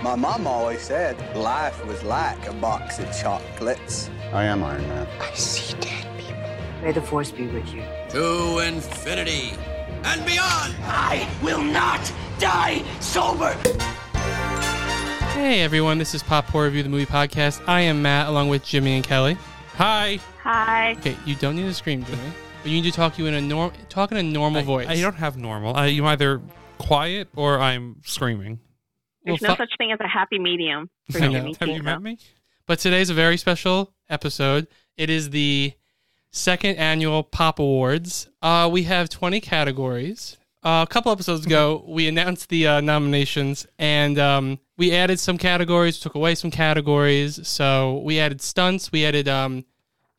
My mom always said life was like a box of chocolates. I am Iron Man. I see dead people. May the force be with you. To infinity and beyond! I will not die sober. Hey everyone, this is Pop Horror Review, the movie podcast. I am Matt, along with Jimmy and Kelly. Hi. Hi. Okay, you don't need to scream, Jimmy, but you need to talk you in a norm, talk in a normal I, voice. I don't have normal. I, you either quiet or I'm screaming. There's Well, no fu- such thing as a happy medium for I know. Jimmy. Have you Tito. met me? But today's a very special episode. It is the second annual Pop Awards. Uh, we have 20 categories. Uh, a couple episodes ago, we announced the uh, nominations and um, we added some categories, took away some categories. So we added stunts. We added, um,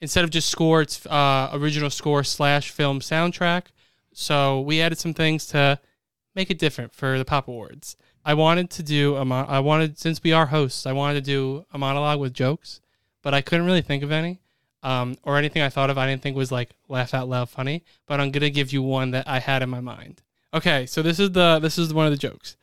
instead of just score, it's uh, original score slash film soundtrack. So we added some things to make it different for the Pop Awards. I wanted to do a mon- I wanted since we are hosts, I wanted to do a monologue with jokes, but I couldn't really think of any. Um, or anything I thought of I didn't think was like laugh out loud funny, but I'm gonna give you one that I had in my mind. Okay, so this is the this is one of the jokes.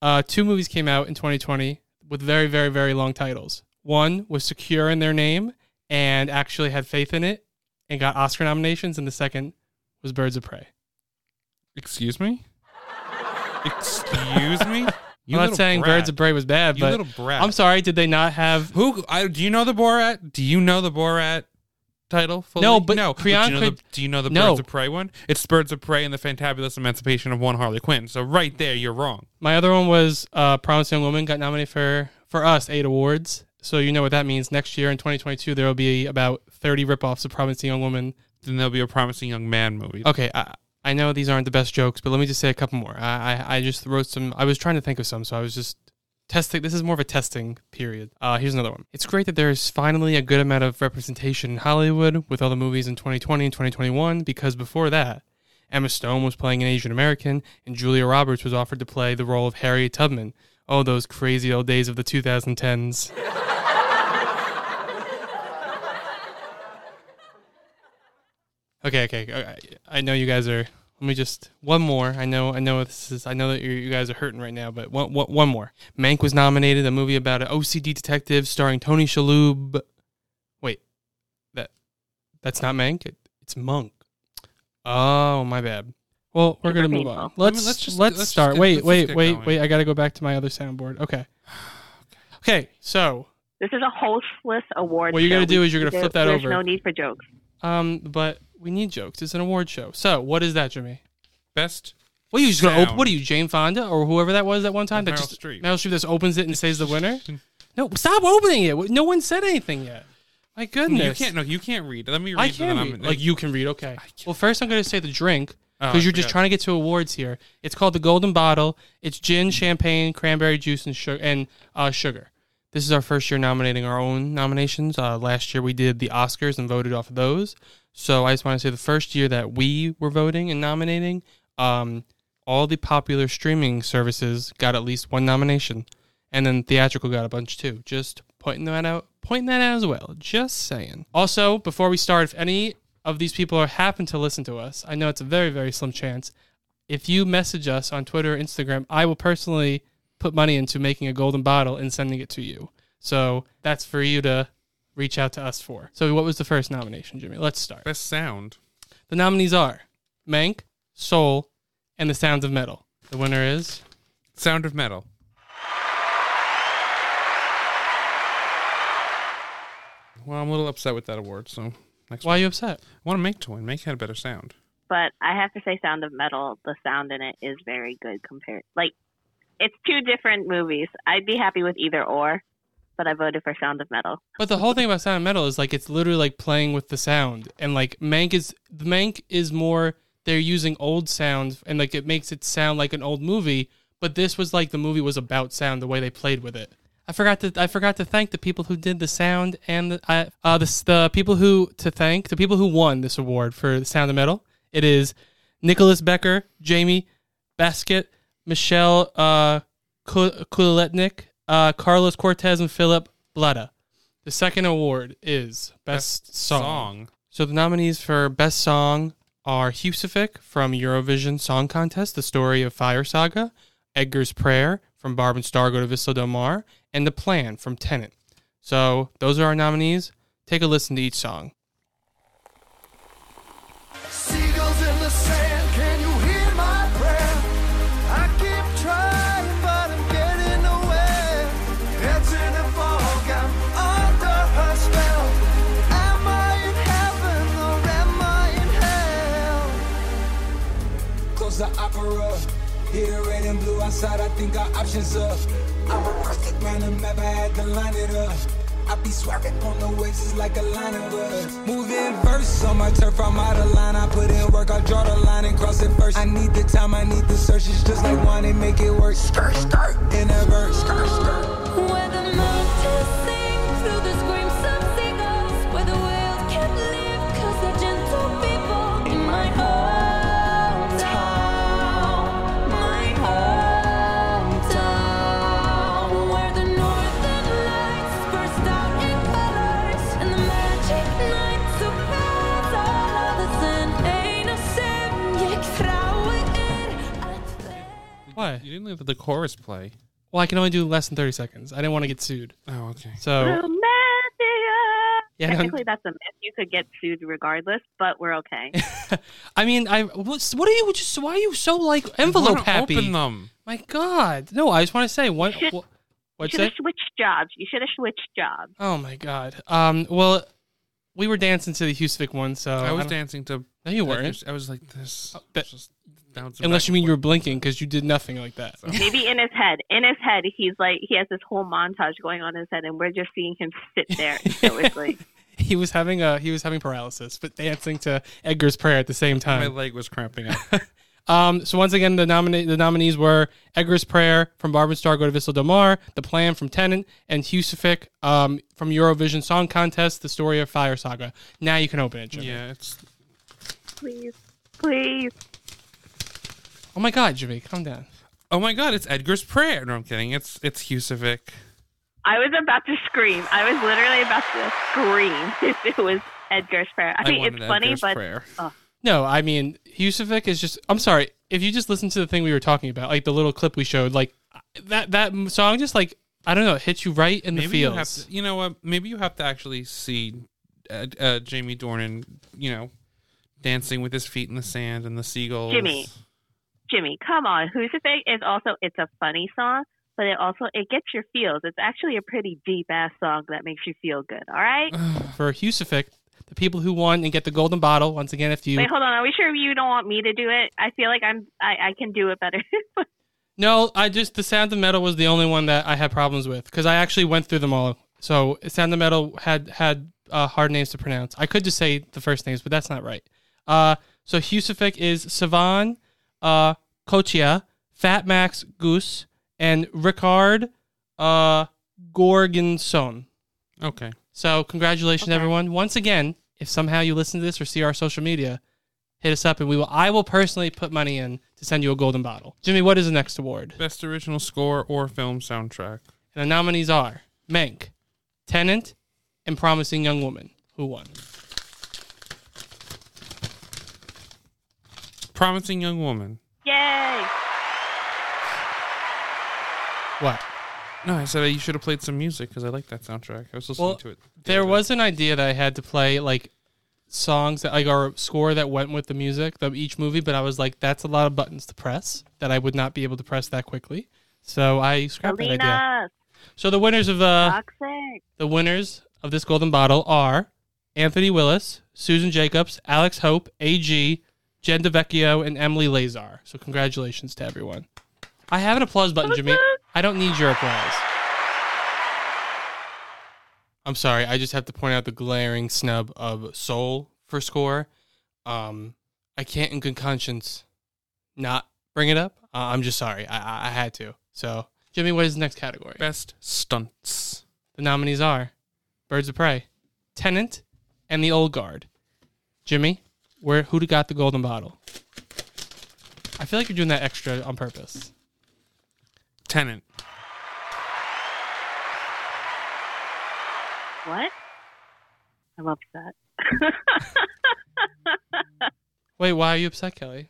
Uh, two movies came out in 2020 with very very very long titles. One was secure in their name and actually had faith in it and got Oscar nominations, and the second was Birds of Prey. Excuse me? Excuse me? You I'm not saying brat. Birds of Prey was bad, You but little brat. I'm sorry. Did they not have? Who? I, do you know the Borat? Do you know the Borat title? Fully? No, but no. do you know the, do you know the No. Birds of Prey one? It's Birds of Prey and the Fantabulous Emancipation of One Harley Quinn. So right there, you're wrong. My other one was uh, Promising Young Woman got nominated for for us eight awards. So you know what that means. Next year in 2022, there will be about 30 ripoffs of Promising Young Woman. Then there'll be a Promising Young Man movie. Okay, I, I know these aren't the best jokes, but let me just say a couple more. I, I I just wrote some. I was trying to think of some, so I was just testing. This is more of a testing period. Uh, here's another one. It's great that there's finally a good amount of representation in Hollywood with all the movies in 2020 and 2021, because before that, Emma Stone was playing an Asian American, and Julia Roberts was offered to play the role of Harriet Tubman. Oh, those crazy old days of the 2010s. okay, okay, okay. I know you guys are. Let me just one more. I know, I know this is. I know that you you guys are hurting right now, but one, one, one more. Mank was nominated. A movie about an OCD detective starring Tony Shalhoub. Wait, that that's not Mank. It, it's Monk. Oh, my bad. Well, we're gonna move painful. on. I mean, Let's let's let's, just- let's just start. get- wait, let's wait, wait, going. wait. I gotta go back to my other soundboard. Okay. Okay, so This is a hostless award. What you're gonna do is you're gonna there- flip that there's over. There's no need for jokes. um, but we need jokes. It's an award show. So what is that, Jimmy? Best. What are you just gonna open? What are you, Jane Fonda or whoever that was that one time? Meryl that just Streep. Meryl Streep just opens it and says the winner. No, stop opening it. No one said anything yet. My goodness. You can't. No, you can't read. Let me read. I can read. Like you can read. Okay. Well, first I'm going to say the drink Oh, because I you're just trying to get to awards here. It's called the Golden Bottle. It's gin, champagne, cranberry juice, and sugar. And uh, sugar. This is our first year nominating our own nominations. Uh, last year we did the Oscars and voted off of those. So I just want to say the first year that we were voting and nominating, um, all the popular streaming services got at least one nomination, and then theatrical got a bunch too. Just pointing that out, pointing that out as well. Just saying. Also, before we start, if any of these people are happen to listen to us, I know it's a very very slim chance. If you message us on Twitter or Instagram, I will personally put money into making a golden bottle and sending it to you. So that's for you to reach out to us for. So what was the first nomination, Jimmy? Let's start. Best sound. The nominees are Mank, Soul, and The Sounds of Metal. The winner is Sound of Metal. Well, I'm a little upset with that award. So next Why are you upset? I want to make to win. Mank had a better sound. But I have to say, Sound of Metal. The sound in it is very good compared. Like, it's two different movies. I'd be happy with either or, but I voted for Sound of Metal. But the whole thing about Sound of Metal is like it's literally like playing with the sound, and like Mank is Mank is more they're using old sounds and like it makes it sound like an old movie. But this was like the movie was about sound, the way they played with it. I forgot to I forgot to thank the people who did the sound and the uh the, the people who to thank the people who won this award for the Sound of Metal. It is Nicolas Becker, Jamie Basket, Michelle uh, Kuletnik, uh, Carlos Cortez, and Philip Blada. The second award is Best, song. So the nominees for Best Song are Husavik from Eurovision Song Contest, The Story of Fire Saga, Edgar's Prayer, from Barb and Star Go to Vista Del Mar, and The Plan from Tenet. So those are our nominees. Take a listen to each song. The red and blue outside, I think our options up. I'm a rocket round the map, I had to line it up. I be swerving on the waves, it's like a line of us. Moving verse on my turf, I'm out of line. I put in work, I draw the line and cross it first. I need the time, I need the search. It's just like one and make it work. Skirt, skirt, in a verse, skirt, skirt. The chorus play. Well, I can only do less than 30 seconds. I didn't want to get sued. Oh, okay. So, Romantica. Yeah, no- Technically, that's a myth. You could get sued regardless, but we're okay. I mean, I what's, what are you just? Why are you so like envelope wanna happy? Open them. My God, no! I just want to say what. should- what you what's should that? have switched jobs. You should have switched jobs. Oh my God. Um. Well, we were dancing to the Husavik one, so I was don't- dancing to. No, you I weren't. just- I was like this. Oh, that- just bouncing Unless you mean you were blinking because you did nothing like that. Maybe in his head. In his head, he's like he has this whole montage going on in his head, and we're just seeing him sit there stoically. he was having a he was having paralysis, but dancing to Edgar's prayer at the same time. My leg was cramping up. Um, so once again, the nominate the nominees were Edgar's Prayer from Barb and Star Go to Vista Del Mar, The Plan from Tenet, and Husavik um, from Eurovision Song Contest, The Story of Fire Saga. Now you can open it, Jimmy. yeah, it's please, please. Oh my God, Jimmy, calm down. Oh my god, it's Edgar's prayer. No, I'm kidding. It's it's Husavik. I was about to scream. I was literally about to scream if it was Edgar's prayer. I mean, it's funny, Edgar's but prayer. No, I mean Husavik is just. I'm sorry if you just listen to the thing we were talking about, like the little clip we showed, like that that song just like I don't know, hits you right in the Maybe you feels. have to, you know what? Maybe you have to actually see uh, uh, Jamie Dornan, you know, dancing with his feet in the sand and the seagulls. Jimmy. Jimmy, come on. Husavik is also it's a funny song, but it also it gets your feels. It's actually a pretty deep ass song that makes you feel good. All right. for Husavik, the people who won and get the golden bottle. Once again, if you Wait, hold on. Are we sure you don't want me to do it? I feel like I'm I, I can do it better. No, I just the Sound of Metal was the only one that I had problems with because I actually went through them all. So Sound of Metal had had uh, hard names to pronounce. I could just say the first names, but that's not right. Uh, so Husavik is Savan, uh, Kochia, Fat Max Goose, and Ricard uh, Gorgonson. Okay. So congratulations, everyone! Once again, if somehow you listen to this or see our social media, hit us up and we will. I will personally put money in to send you a golden bottle. Jimmy, what is the next award? Best original score or film soundtrack. And the nominees are Mank, Tenet, and Promising Young Woman. Who won? Promising Young Woman. Yay! What? No, I said uh, you should have played some music because I like that soundtrack. I was listening Well, to it. the there other was an idea that I had to play like songs that like our score that went with the music of each movie, but I was like, that's a lot of buttons to press that I would not be able to press that quickly. So I scrapped that idea. Selena, So the winners of the toxic. the winners of this golden bottle are Anthony Willis, Susan Jacobs, Alex Hope, AG, Jen DeVecchio, and Emily Lazar. So congratulations to everyone. I have an applause button, Jimmy. I don't need your applause. I'm sorry. I just have to point out the glaring snub of Soul for score. Um, I can't, in good conscience, not bring it up. Uh, I'm just sorry. I, I, I had to. So, Jimmy, what is the next category? Best stunts. The nominees are Birds of Prey, Tenet, and The Old Guard. Jimmy, where who got the golden bottle? I feel like you're doing that extra on purpose. Tenet. What? I'm upset. Wait, why are you upset, Kelly?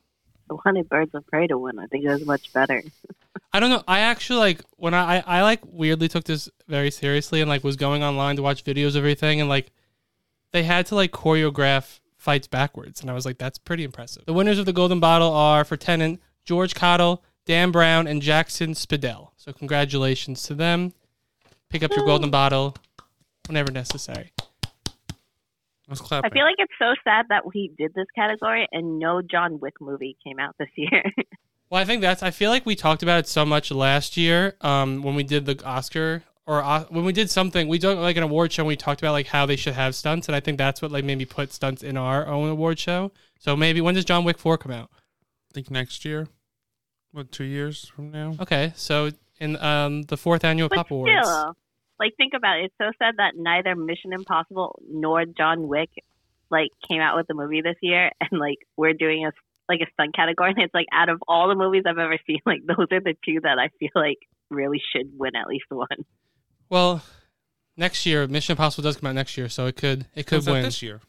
The wanted Birds of Prey to win. I think it was much better. I don't know. I actually like when I, I I like weirdly took this very seriously and like was going online to watch videos of everything and like they had to like choreograph fights backwards and I was like that's pretty impressive. The winners of the Golden Bottle are for Tenet, George Cottle, Dan Brown, and Jackson Spadell. So congratulations to them. Pick up your Golden Bottle whenever necessary. Let's I feel like it's so sad that we did this category and no John Wick movie came out this year. Well, I think that's. I feel like we talked about it so much last year um, when we did the Oscar or uh, when we did something. We did like an award show. and We talked about like how they should have stunts, and I think that's what like made me put stunts in our own award show. So maybe when does John Wick Four come out? I think next year. What, two years from now? Okay, so in um, the fourth annual but Pop Awards. like think about it. It's so sad that neither Mission Impossible nor John Wick like came out with a movie this year, and like we're doing a like a stunt category. And it's like out of all the movies I've ever seen, like those are the two that I feel like really should win at least one. Well, next year Mission Impossible does come out next year, so it could it could Comes out win. this year.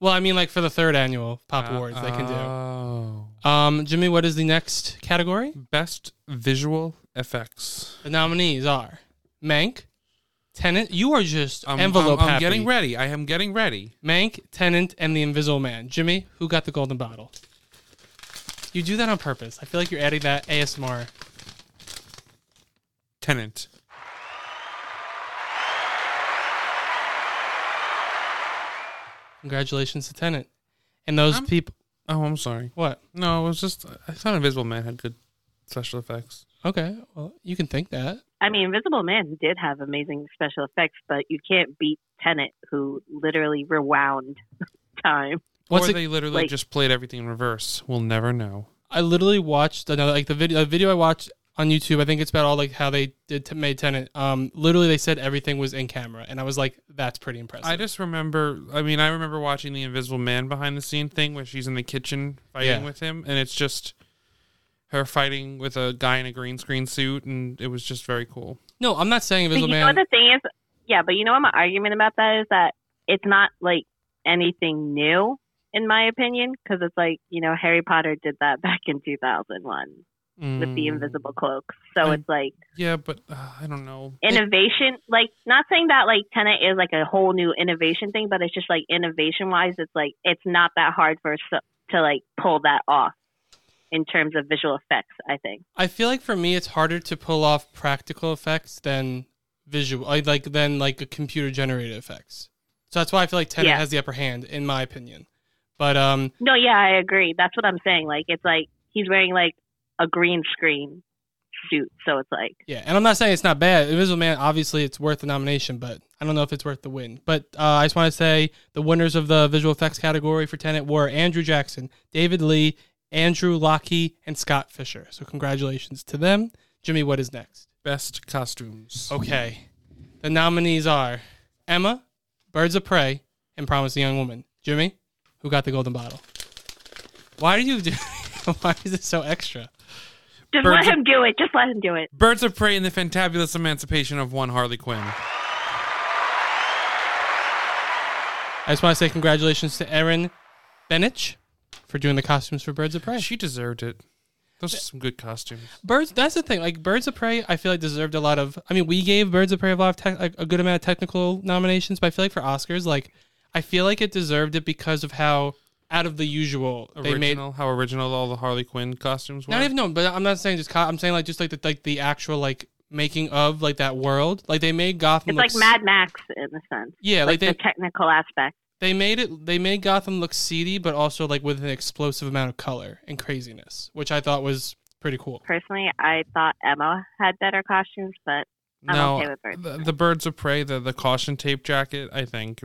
Well, I mean, like for the third annual Pop Uh, Awards, they can do. Oh. Um, Jimmy, what is the next category? Best visual effects. The nominees are Mank, Tenet. You are just I'm, envelope I'm, I'm happy. getting ready. I am getting ready. Mank, Tenet, and The Invisible Man. Jimmy, who got the golden bottle? You do that on purpose. I feel like you're adding that ASMR. Tenet. Congratulations to Tenet. And those I'm- people. Oh, I'm sorry. What? No, it was just I thought Invisible Man had good special effects. Okay, well, you can think that. I mean, Invisible Man did have amazing special effects, but you can't beat Tenet, who literally rewound time. What's or it- they literally like- just played everything in reverse. We'll never know. I literally watched another like the video. A video I watched on YouTube. I think it's about all like how they did to made Tenet. Um, literally they said everything was in camera, and I was like, that's pretty impressive. I just remember. I mean, I remember watching the Invisible Man behind the scene thing where she's in the kitchen fighting Yeah. with him, and it's just her fighting with a guy in a green screen suit, and it was just very cool. no, I'm not saying But Invisible you know Man. what the thing is? Yeah, but you know what my argument about that is that it's not like anything new, in my opinion, because it's like you know Harry Potter did that back in 2001 with the Mm, Invisible Cloak, so I- it's like Yeah, but uh, I don't know. innovation. Like not saying that like Tenet is like a whole new innovation thing, but it's just like innovation wise, it's like it's not that hard for us to, to like pull that off in terms of visual effects. I think. I feel like for me, it's harder to pull off practical effects than visual, like like than like a computer generated effects. So that's why I feel like Tenet Yeah. has the upper hand, in my opinion. But um, No, yeah, I agree. That's what I'm saying. Like it's like he's wearing like a green screen suit, so it's like yeah, and I'm not saying it's not bad. Invisible Man, obviously, it's worth the nomination, but I don't know if it's worth the win. But uh, I just want to say the winners of the visual effects category for Tenet were Andrew Jackson, David Lee, Andrew Lockley, and Scott Fisher. So congratulations to them. Jimmy, what is next? Best costumes. Okay. The nominees are Emma, Birds of Prey, and Promising Young Woman. Jimmy, who got the golden bottle? Why do you do? Why is it so extra? Just Birds let of- him do it. Just let him do it. Birds of Prey and the Fantabulous Emancipation of One Harley Quinn. I just want to say congratulations to Erin Benach for doing the costumes for Birds of Prey. She deserved it. Those are some good costumes. Birds. That's the thing. Like Birds of Prey, I feel like deserved a lot of. I mean, we gave Birds of Prey a lot of tech, like, a good amount of technical nominations, but I feel like for Oscars, like I feel like it deserved it because of how out of the usual they made how original all the Harley Quinn costumes were. Not even no, but I'm not saying just. Co- I'm saying like just like the like the actual like making of like that world. Like they made Gotham. It's look like s- Mad Max in a sense. Yeah, like, like, the technical aspect. they made it. They made Gotham look seedy, but also like with an explosive amount of color and craziness, which I thought was pretty cool. Personally, I thought Emma had better costumes, but I'm no, okay with Birds. the, the Birds of Prey, the the caution tape jacket. I think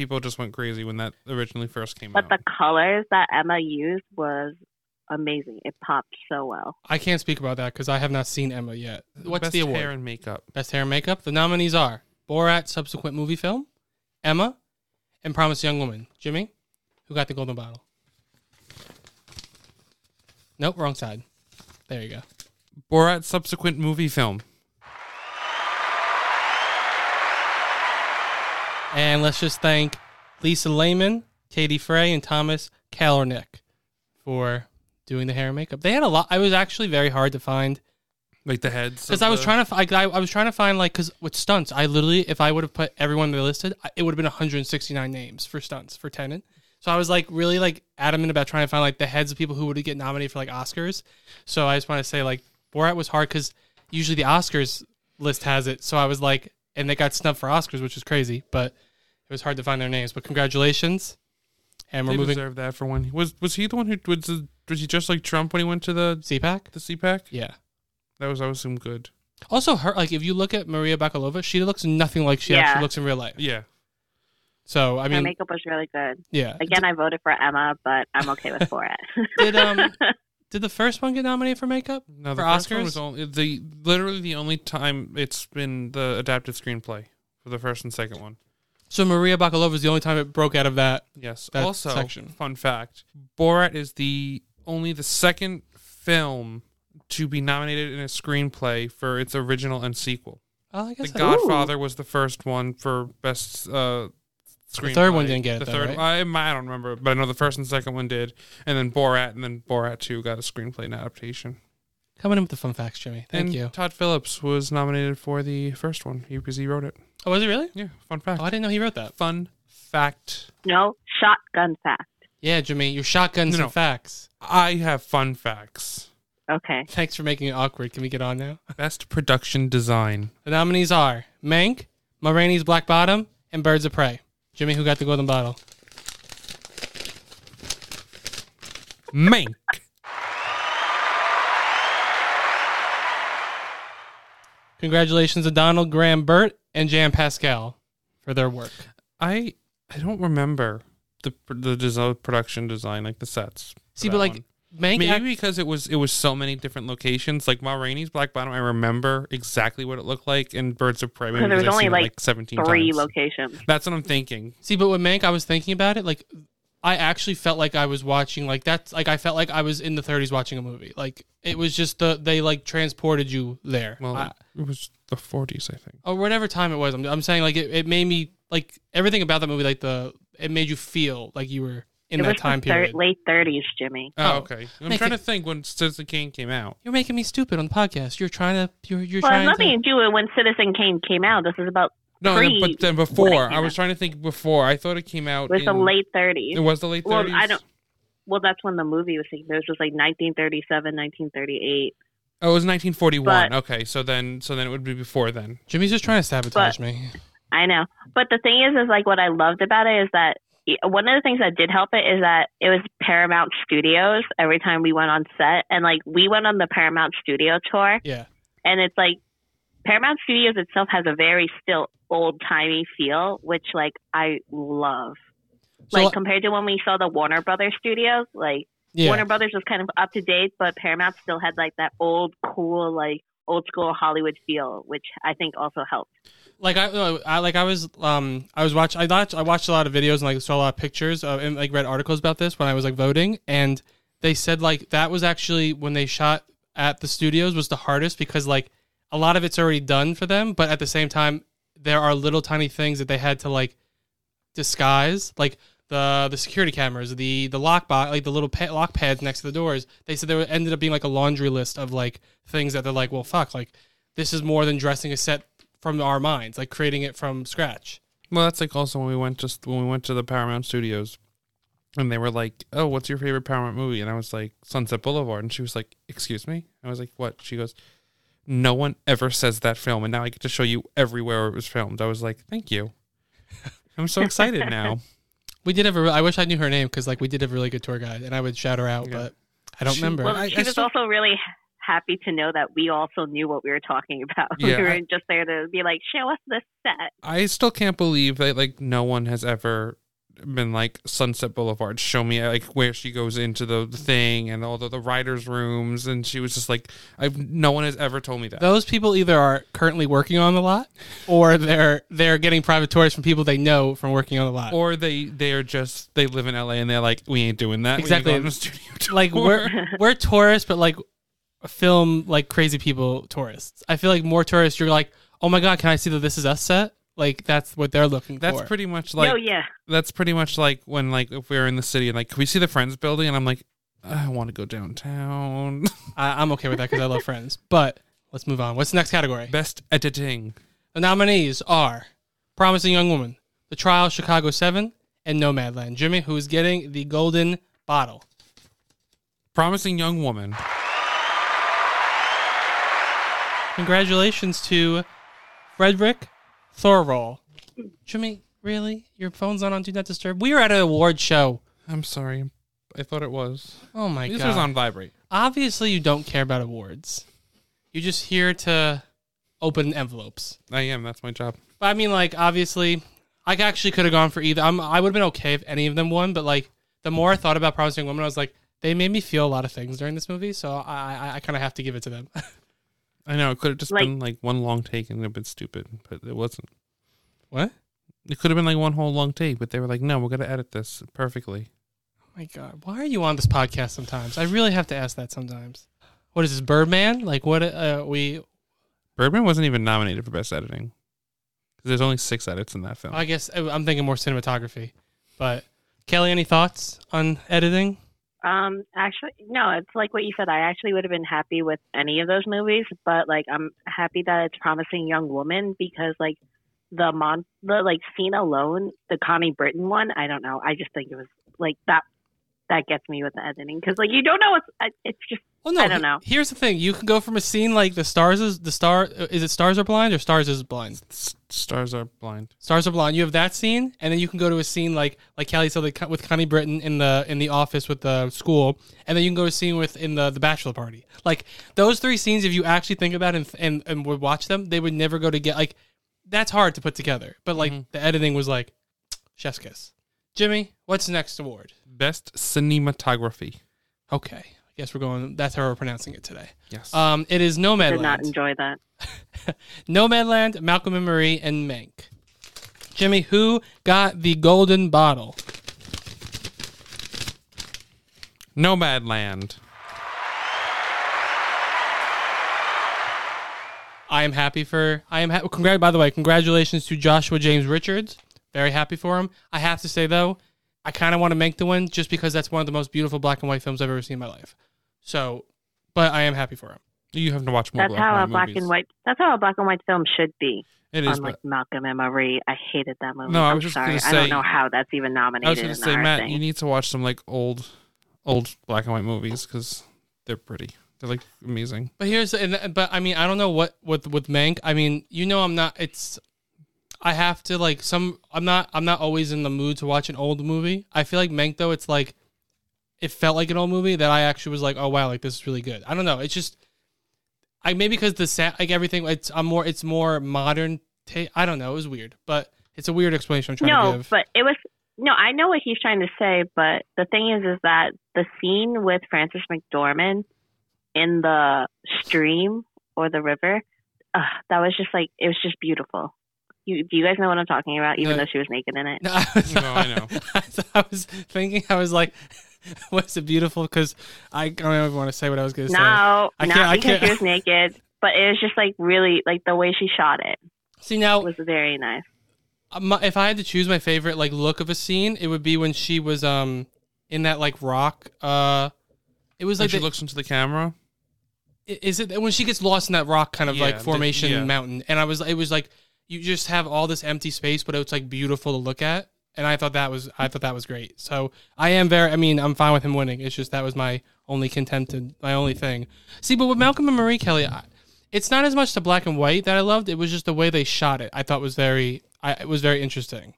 people just went crazy when that originally first came But out. But the colors that Emma used was amazing. It popped so well. I can't speak about that because I have not seen Emma yet. What's Best the award? Best hair and makeup. Best hair and makeup. The nominees are Borat subsequent movie film, Emma, and Promised Young Woman. Jimmy, who got the golden bottle? Nope, wrong side. There you go. Borat subsequent movie film. And let's just thank Lisa Lehman, Katie Frey, and Thomas Kalornick for doing the hair and makeup. They had a lot. I was actually very hard to find Like the heads. Because I was the- trying to, I, I was trying to find like, because with stunts, I literally, if I would have put everyone they listed, I- it would have been 169 names for stunts for Tenet. So I was like really like adamant about trying to find like the heads of people who would get nominated for like Oscars. So I just want to say like Borat was hard because usually the Oscars list has it. So I was like, and they got snubbed for Oscars, which is crazy, but it was hard to find their names. But congratulations, and we're They moving deserve that for one. Was was he the one who was the, was he just like Trump when he went to the CPAC. the CPAC? Yeah. That was that was some good. Also, her like if you look at Maria Bakalova, she looks nothing like she Yeah. actually looks in real life. Yeah. So I Her mean, makeup was really good. yeah. Again, I voted for Emma, but I'm okay with Borat. Did um did the first one get nominated for makeup No, for the first one Oscars? was only the literally the only time it's been the adapted screenplay for the first and second one. so Maria Bakalova is the only time it broke out of that. Yes. That also, section. fun fact: Borat is the only the second film to be nominated in a screenplay for its original and sequel. Oh, I The guess that- Godfather was the first one for best uh, screenplay. The third one didn't get it, The though, third, right? I, I don't remember, but I know the first and second one did, and then Borat, and then Borat Two got a screenplay and adaptation. coming in with the fun facts, Jimmy. Thank and you. Todd Phillips was nominated for the first one because he wrote it. Oh, was he really? Yeah, fun fact. Oh, I didn't know he wrote that. Fun fact. no, shotgun fact. Yeah, Jimmy, your shotguns No, and no. facts. I have fun facts. Okay. Thanks for making it awkward. Can we get on now? Best production design. The nominees are Mank, Ma Rainey's Black Bottom, and Birds of Prey. Jimmy, who got the golden bottle? Mank. Congratulations to Donald Graham Burt and Jan Pascale for their work. I I don't remember the the design, production design like the sets. See, but like one. Mank, maybe act- because it was it was so many different locations. Like Ma Rainey's Black Bottom, I remember exactly what it looked like, and Birds of Prey. maybe Because there was I've only seen it, like, seventeen three times. locations. That's what I'm thinking. See, but with Mank, I was thinking about it. Like, I actually felt like I was watching. Like that's like I felt like I was in the 30s watching a movie. Like it was just the they like transported you there. Well, I- it was the 40s, I think. or whatever time it was. I'm, I'm saying like it, it made me like everything about that movie. Like the it made you feel like you were in it that was time the thir- period. late 30s, Jimmy. Oh, Oh, okay. I'm make trying it- to think when Citizen Kane came out. You're making me stupid on the podcast. You're trying to you're you're Well, it has trying nothing to. to do with when Citizen Kane came out. This is about No, pre- but then before, I was out. trying to think before. I thought it came out. It was the late 30s. It was the late 30s. Well, I don't. Well, that's when the movie was taken. It was just like 1937, 1938. Oh, it was 1941. But- okay, so then, so then it would be before then. Jimmy's just trying to sabotage But- me. I know. But the thing is, is like what I loved about it is that one of the things that did help it is that it was Paramount Studios every time we went on set. And like we went on the Paramount Studio tour. Yeah. And it's like Paramount Studios itself has a very still old timey feel, which like I love. So, like compared to when we saw the Warner Brothers studios, like yeah. Warner Brothers was kind of up to date, but Paramount still had like that old, cool, like old school Hollywood feel, which I think also helped. Like I, uh, I like I was um I was watch I watched I watched a lot of videos and like saw a lot of pictures of, and like read articles about this when I was like voting and they said like that was actually when they shot at the studios was the hardest because like a lot of it's already done for them but at the same time there are little tiny things that they had to like disguise like the the security cameras the the lock box like the little pa- lock pads next to the doors. They said there ended up being like a laundry list of like things that they're like well fuck like this is more than dressing a set from our minds, like creating it from scratch. Well, that's like also when we went just when we went to the Paramount Studios, and they were like, "Oh, what's your favorite Paramount movie?" And I was like, "Sunset Boulevard," and she was like, "Excuse me?" I was like, "What?" She goes, "No one ever says that film, and now I get to show you everywhere it was filmed." I was like, "Thank you." I'm so excited now. We did have a. re- I wish I knew her name because like we did have a really good tour guide, and I would shout her out, Yeah. but I don't She- remember. Well, I- she I was still- also really happy to know that we also knew what we were talking about. Yeah, we were I- just there to be like, show us this set. I still can't believe that like no one has ever been like Sunset Boulevard. Show me like where she goes into the thing and all the, the writers' rooms, and she was just like, I've no one has ever told me that. Those people either are currently working on the lot, or they're they're getting private tours from people they know from working on the lot. or they they are just they live in LA and they're like, we ain't doing that. We ain't Exactly. going to studio tour. like we're we're tourists, but like film like crazy people tourists. I feel like more tourists. You're like, oh my god, can I see the This Is Us set? Like that's what they're looking That's for. pretty much oh, like oh yeah, that's pretty much like when like if we were in the city and like, can we see the Friends building? And I'm like, I want to go downtown. I, I'm okay with that because I love Friends. But let's move on. What's the next category? Best editing. The nominees are Promising Young Woman, The Trial, Chicago 7, and Nomadland. Jimmy, who is getting the golden bottle. Promising young woman. Congratulations to Frederick Thorroll. Jimmy, really? Your phone's not on Do Not Disturb? We were at an award show. I'm sorry. I thought it was. Oh my This god. was on vibrate. Obviously, you don't care about awards. You're just here to open envelopes. I am. That's my job. But I mean, like, obviously, I actually could have gone for either. I'm, I would have been okay if any of them won, but like, the more I thought about Promising Woman, I was like, they made me feel a lot of things during this movie, so I, I, I kind of have to give it to them. I know. It could have just Like- been like one long take and it would been stupid, but it wasn't. what? It could have been like one whole long take, but they were like, no, we're going to edit this perfectly. Oh my god, why are you on this podcast sometimes? I really have to ask that sometimes. What is this, Birdman? Like, what? Uh, we? Birdman wasn't even nominated for best editing because there's only six edits in that film. I guess uh, I'm thinking more cinematography. But Kelly, any thoughts on editing? Um, actually, no, it's like what you said. I actually would have been happy with any of those movies, but like I'm happy that it's Promising Young Woman because like the mon the like scene alone, the Connie Britton one, I don't know. I just think it was like that. That gets me with the editing because like you don't know it's it's just Well, no. I don't know. Here's the thing: you can go from a scene like the stars is the star. uh, Is it stars are blind or stars is blind? S- Stars are blind. Stars are blind. You have that scene, and then you can go to a scene like like Kelly said like, with Connie Britton in the in the office with the school, and then you can go to a scene with in the the bachelor party. Like those three scenes, if you actually think about it and and, and would watch them, they would never go together. Like that's hard to put together. But like the editing was like chef's kiss. Jimmy, what's the next award? Best cinematography. Okay, I guess we're going. That's how we're pronouncing it today. Yes. Um, it is Nomadland. did not Nomadland. enjoy that. Nomadland, Malcolm and Marie, and Mank. Jimmy, who got the golden bottle? Nomadland. I am happy for. I am. Ha- congrat. By the way, congratulations to Joshua James Richards. Very happy for him. I have to say though, I kind of want to make the win just because that's one of the most beautiful black and white films I've ever seen in my life. So, but I am happy for him. You have to watch more That's black how a black movies. and white. That's how a black and white film should be. It is, Unlike but Malcolm and Marie, I hated that movie. No, I I'm was just sorry. gonna I don't know how that's even nominated. I was going to say, Matt, thing. you need to watch some like old, old black and white movies because they're pretty. They're like amazing. But here's and but I mean I don't know what with with Mank. I mean you know I'm not. It's I have to like some. I'm not. I'm not always in the mood to watch an old movie. I feel like Mank though. It's like it felt like an old movie that I actually was like, oh wow, like this is really good. I don't know. It's just I maybe because the sound, like everything. It's I'm more. It's more modern. Ta- I don't know. It was weird, but it's a weird explanation I'm trying no, to give. but it was no. I know what he's trying to say, but the thing is, is that the scene with Frances McDormand in the stream or the river, uh, that was just like it was just beautiful. You, do you guys know what I'm talking about? Even No. though she was naked in it. No, I was, No, I know. I was thinking. I was like, was it beautiful? Because I don't even want to say what I was going to say. No, I not can't- I because can't- she was naked, but it was just like really like the way she shot it See now, it was very nice. Um, if I had to choose my favorite like look of a scene, it would be when she was um in that like rock. Uh, it was Like like she the- looks into the camera. is it when she gets lost in that rock kind of Yeah, like the- formation yeah. mountain? And I was it was like you just have all this empty space, but it's like beautiful to look at. And I thought that was I thought that was great. So I am very I mean I'm fine with him winning. It's just that was my only contented my only thing. See, but with Malcolm and Marie Kelly, I, it's not as much the black and white that I loved. It was just the way they shot it. I thought was very I it was very interesting.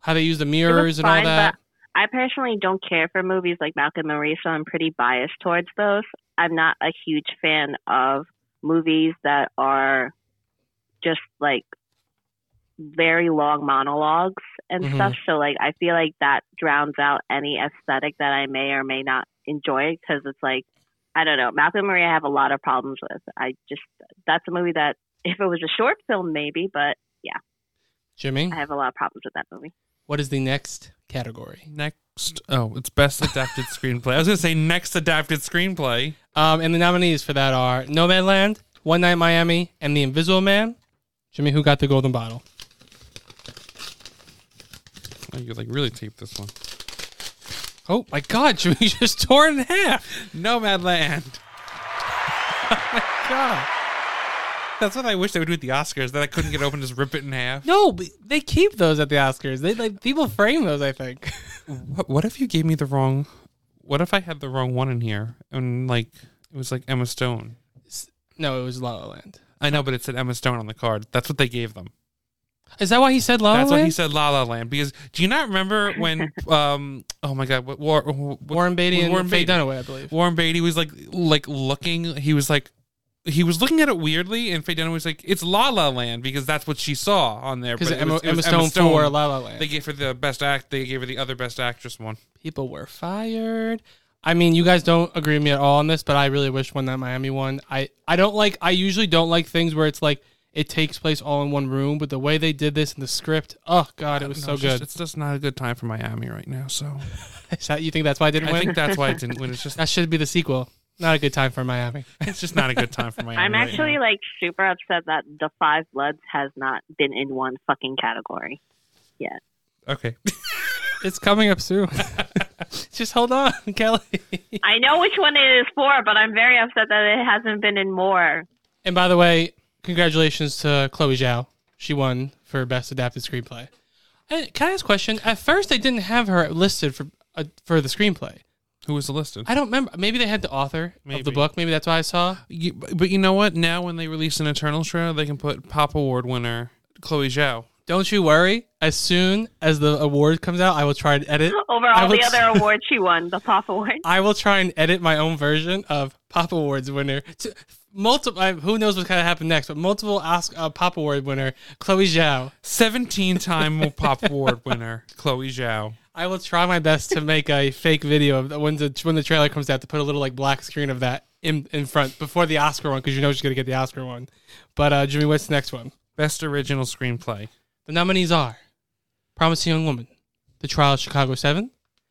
How they use the mirrors and all that. I personally don't care for movies like Malcolm and Marie, so I'm pretty biased towards those. I'm not a huge fan of movies that are just like very long monologues and Mhm. stuff. So like I feel like that drowns out any aesthetic that I may or may not enjoy because it's like I don't know. Malcolm and Marie I have a lot of problems with. I just that's a movie that if it was a short film maybe, but yeah, Jimmy, I have a lot of problems with that movie. what is the next category? Next, oh, it's best adapted screenplay. I was going to say next adapted screenplay. Um, and the nominees for that are Nomadland, One Night Miami, and The Invisible Man. Jimmy, who got the golden bottle? You like really taped this one. Oh my God, Jimmy just tore it in half. Nomadland. Oh my God. That's what I wish they would do at the Oscars. That I couldn't get open, just rip it in half. No, but they keep those at the Oscars. They like people frame those. I think. What, what if you gave me the wrong? What if I had the wrong one in here and like it was like Emma Stone? No, it was La La Land. I know, but it said Emma Stone on the card. That's what they gave them. Is that why he said La La That's Land? why he said La La Land. Because do you not remember when? um. Oh my God. What, War, what, Warren Beatty and Warren Faye Beatty. Dunaway, I believe. Warren Beatty was like like looking. He was like. He was looking at it weirdly, and Faye Dunaway was like, "It's La La Land because that's what she saw on there." Because But it Emma, was- it Emma was Stone, for La La Land. They gave her the best act. They gave her the other best actress one. People were fired. I mean, you guys don't agree with me at all on this, but I really wish when that Miami one. I I don't like. I usually don't like things where it's like it takes place all in one room, but the way they did this in the script, oh god, it was No, so it's good. Just, it's just not a good time for Miami right now. So Is that- you think that's why I didn't I win? think that's why it didn't win. It's just that should be the sequel. Not a good time for Miami. it's just not a good time for Miami. I'm right actually now. like super upset that the Five Bloods has not been in one fucking category yet. okay. It's coming up soon. Just hold on, Kelly. I know which one it is for, but I'm very upset that it hasn't been in more. And by the way, congratulations to Chloe Zhao. She won for best adapted screenplay. And can I ask a question? At first, they didn't have her listed for uh, for the screenplay. Who was listed? I don't remember. Maybe they had the author of the book. Maybe that's why I saw. You, but you know what? Now when they release an Eternal trailer, they can put Pop Award winner Chloe Zhao. Don't you worry. As soon as the award comes out, I will try and edit. Over I all the other awards she won, the Pop Award. I will try and edit my own version of Pop Awards winner. To, multiple. Who knows what's gonna happen next? But multiple Oscar, uh, Pop Award winner Chloe Zhao. 17 time Pop Award winner Chloe Zhao. I will try my best to make a fake video of the, when the when the trailer comes out to put a little like black screen of that in in front before the Oscar one because you know she's gonna get the Oscar one. But uh, Jimmy, what's the next one? Best original screenplay. The nominees are Promising Young Woman, The Trial of Chicago Seven,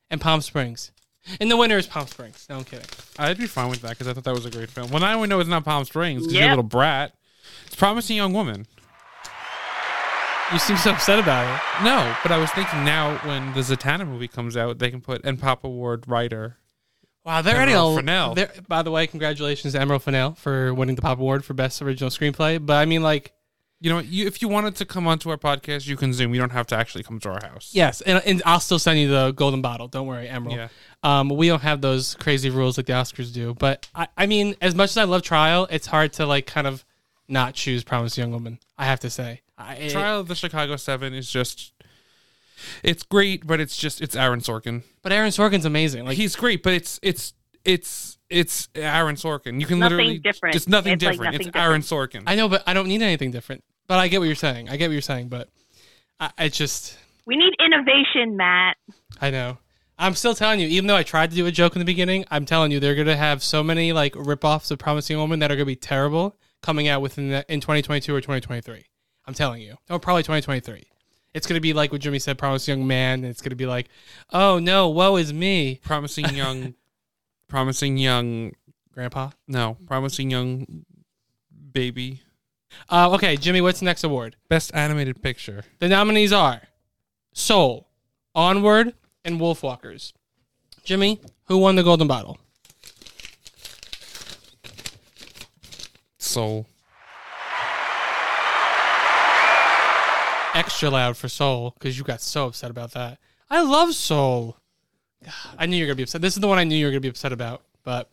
and Palm Springs. And the winner is Palm Springs. No, I'm kidding. I'd be fine with that because I thought that was a great film. Well, now we know it's not Palm Springs because you're a little brat. It's Promising Young Woman. You seem so upset about it. No, but I was thinking now when the Zatanna movie comes out, they can put and Pop Award writer. Wow, they're already Emerald all. Fennell. they're- By the way, congratulations to Emerald Fennell for winning the Pop Award for Best Original Screenplay. But I mean, like, You know, you, if you wanted to come onto our podcast, you can Zoom. You don't have to actually come to our house. yes, and, and I'll still send you the golden bottle. Don't worry, Emerald. Yeah. Um, we don't have those crazy rules like the Oscars do. But I, I mean, as much as I love Trial, it's hard to like kind of not choose Promising Young Woman. I have to say. I, it- Trial of the Chicago Seven is just. It's great, but it's just it's Aaron Sorkin. but Aaron Sorkin's amazing. Like Like he's great, but it's it's it's it's Aaron Sorkin. You can Nothing literally different. It's nothing It's like different. nothing it's Aaron Sorkin. I know, but I don't need anything different. But I get what you're saying. I get what you're saying. But I, I just. We need innovation, Matt. I know. I'm still telling you, even though I tried to do a joke in the beginning, I'm telling you they're gonna have so many like rip-offs of Promising Woman that are gonna be terrible coming out within the, in 2022 or 2023. I'm telling you, or probably 2023. It's gonna be like what Jimmy said, Promising Young Man. It's gonna be like, oh no, woe is me, promising young, promising young. Grandpa. No, promising young baby. Uh, okay, Jimmy, what's the next award? Best animated picture. The nominees are Soul, Onward, and Wolfwalkers. Jimmy, who won the Golden Bottle? Soul. extra loud for Soul because you got so upset about that. I love Soul. I knew you were gonna be upset. This is the one I knew you were gonna be upset about, but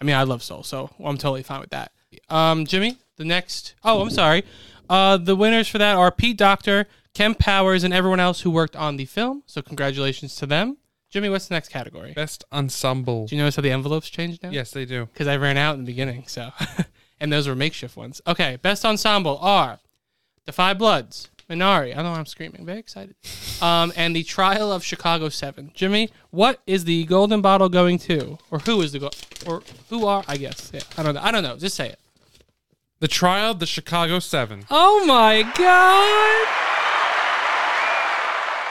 I mean, I love Soul, so I'm totally fine with that. Um, Jimmy, the next. Oh, I'm sorry. Uh, the winners for that are Pete Docter, Kemp Powers, and everyone else who worked on the film. So congratulations to them. Jimmy, what's the next category? Best ensemble. Do you notice how the envelopes changed now? Yes, they do. because I ran out in the beginning. So, and those were makeshift ones. Okay, best ensemble are the Five Bloods, Minari. I don't know why I'm screaming. Very excited. Um, and the Trial of Chicago Seven. Jimmy, what is the golden bottle going to, or who is the go, or who are? I guess. Yeah, I don't know. I don't know. Just say it. The Trial of the Chicago Seven. Oh my god!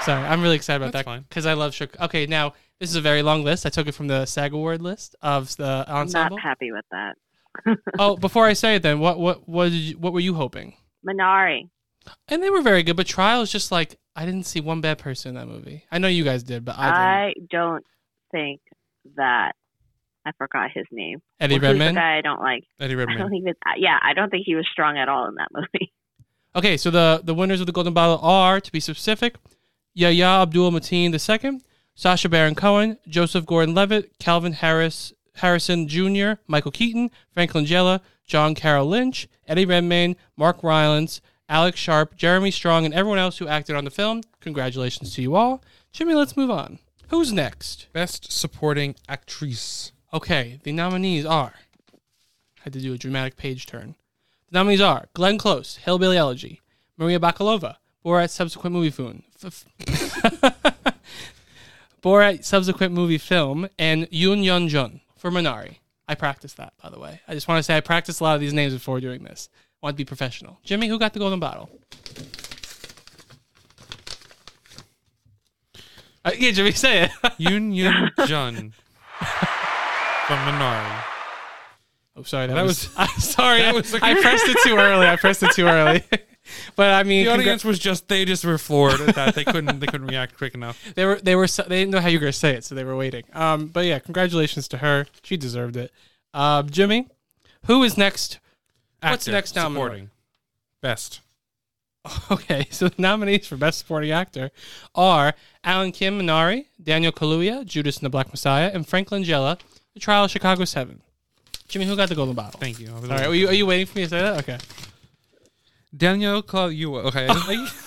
Sorry, I'm really excited about That's that because I love Chicago. Okay, now this is a very long list. I took it from the SAG Award list of the ensemble. Not happy with that. oh, before I say it, then what what what did you, what were you hoping? Minari. And they were very good, but Trial is just like I didn't see one bad person in that movie. I know you guys did, but I didn't. I don't think that I forgot his name. Eddie Well, who's Redmayne? The guy I don't like. Eddie I don't Redmayne. think that. Yeah, I don't think he was strong at all in that movie. Okay, so the the winners of the Golden Bottle are, to be specific, Yahya Abdul Mateen II, Sacha Baron Cohen, Joseph Gordon-Levitt, Calvin Harris Harrison Jr., Michael Keaton, Frank Langella, John Carroll Lynch, Eddie Redmayne, Mark Rylance, Alex Sharp, Jeremy Strong, and everyone else who acted on the film. Congratulations to you all. Jimmy, let's move on. Who's next? Best supporting actress. Okay, the nominees are. I had to do a dramatic page turn. The nominees are Glenn Close, Hillbilly Elegy, Maria Bakalova, Borat subsequent movie film, Borat subsequent movie film, and Yoon Yun Jun for Minari. I practiced that, by the way. I just want to say I practiced a lot of these names before doing this. I want to be professional. Jimmy, who got the golden bottle? Uh, yeah, Jimmy, say it. Yoon Yoon Jun from Minari. Oh, sorry. That, That was. was- I'm sorry. that I, was I pressed it too early. I pressed it too early. but I mean, The audience was just they just were floored at that. They couldn't they couldn't react quick enough. they were they were so- they didn't know how you were going to say it, so they were waiting. Um, but yeah, congratulations to her. She deserved it. Uh, Jimmy, who is next? What's next nominee? supporting. Best. Okay, so the nominees for Best Supporting Actor are Alan Kim Minari, Daniel Kaluuya, Judas and the Black Messiah, and Frank Langella, The Trial of Chicago Seven. Jimmy, who got the golden bottle? Thank you. All right, are you, are you waiting for me to say that? Okay. Daniel Kaluuya. Okay. I just-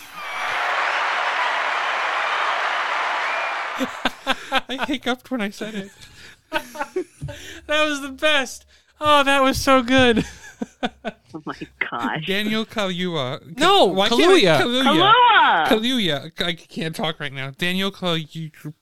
I, I hiccuped when I said it. That was the best. Oh, that was so good. oh my gosh. Daniel Kaluuya. No, Why can't I- Kaluuya. Kaluuya. Kaluuya. Kaluuya. I can't talk right now. Daniel Kaluuya.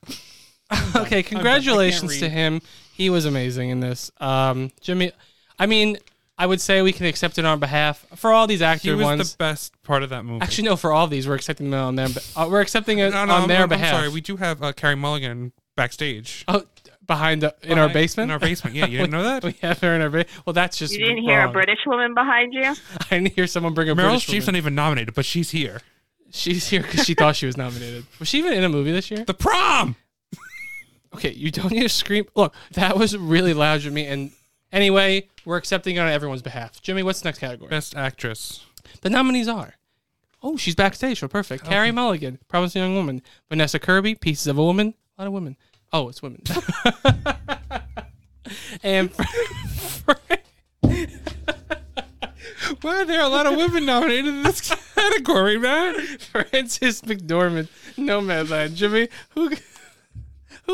Okay, congratulations to him. He was amazing in this. Um, Jimmy, I mean, I would say we can accept it on behalf for all these actor He was ones. the best part of that movie. Actually, no, for all these, we're accepting them on their. Uh, we're accepting it no, no, on I'm, their I'm behalf. sorry. We do have uh, Carey Mulligan backstage. oh, behind the, in our Behind- basement. In our basement. Yeah, you didn't know that? we have her in our basement. Well, that's just. You didn't hear a wrong. British woman behind you? I didn't hear someone bring a Meryl British Streep's woman. not even nominated, but she's here. She's here because she thought she was nominated. Was she even in a movie this year? The prom. Okay, you don't need to scream. Look, that was really loud, Jimmy. And anyway, we're accepting it on everyone's behalf. Jimmy, what's the next category? Best actress. The nominees are. Oh, she's backstage. So perfect. Carey Mulligan, Promising Young Woman. Vanessa Kirby, Pieces of a Woman. A lot of women. Oh, it's women. and Fr- Why are there a lot of women nominated in this category, man? Frances McDormand, Nomadland. Jimmy, who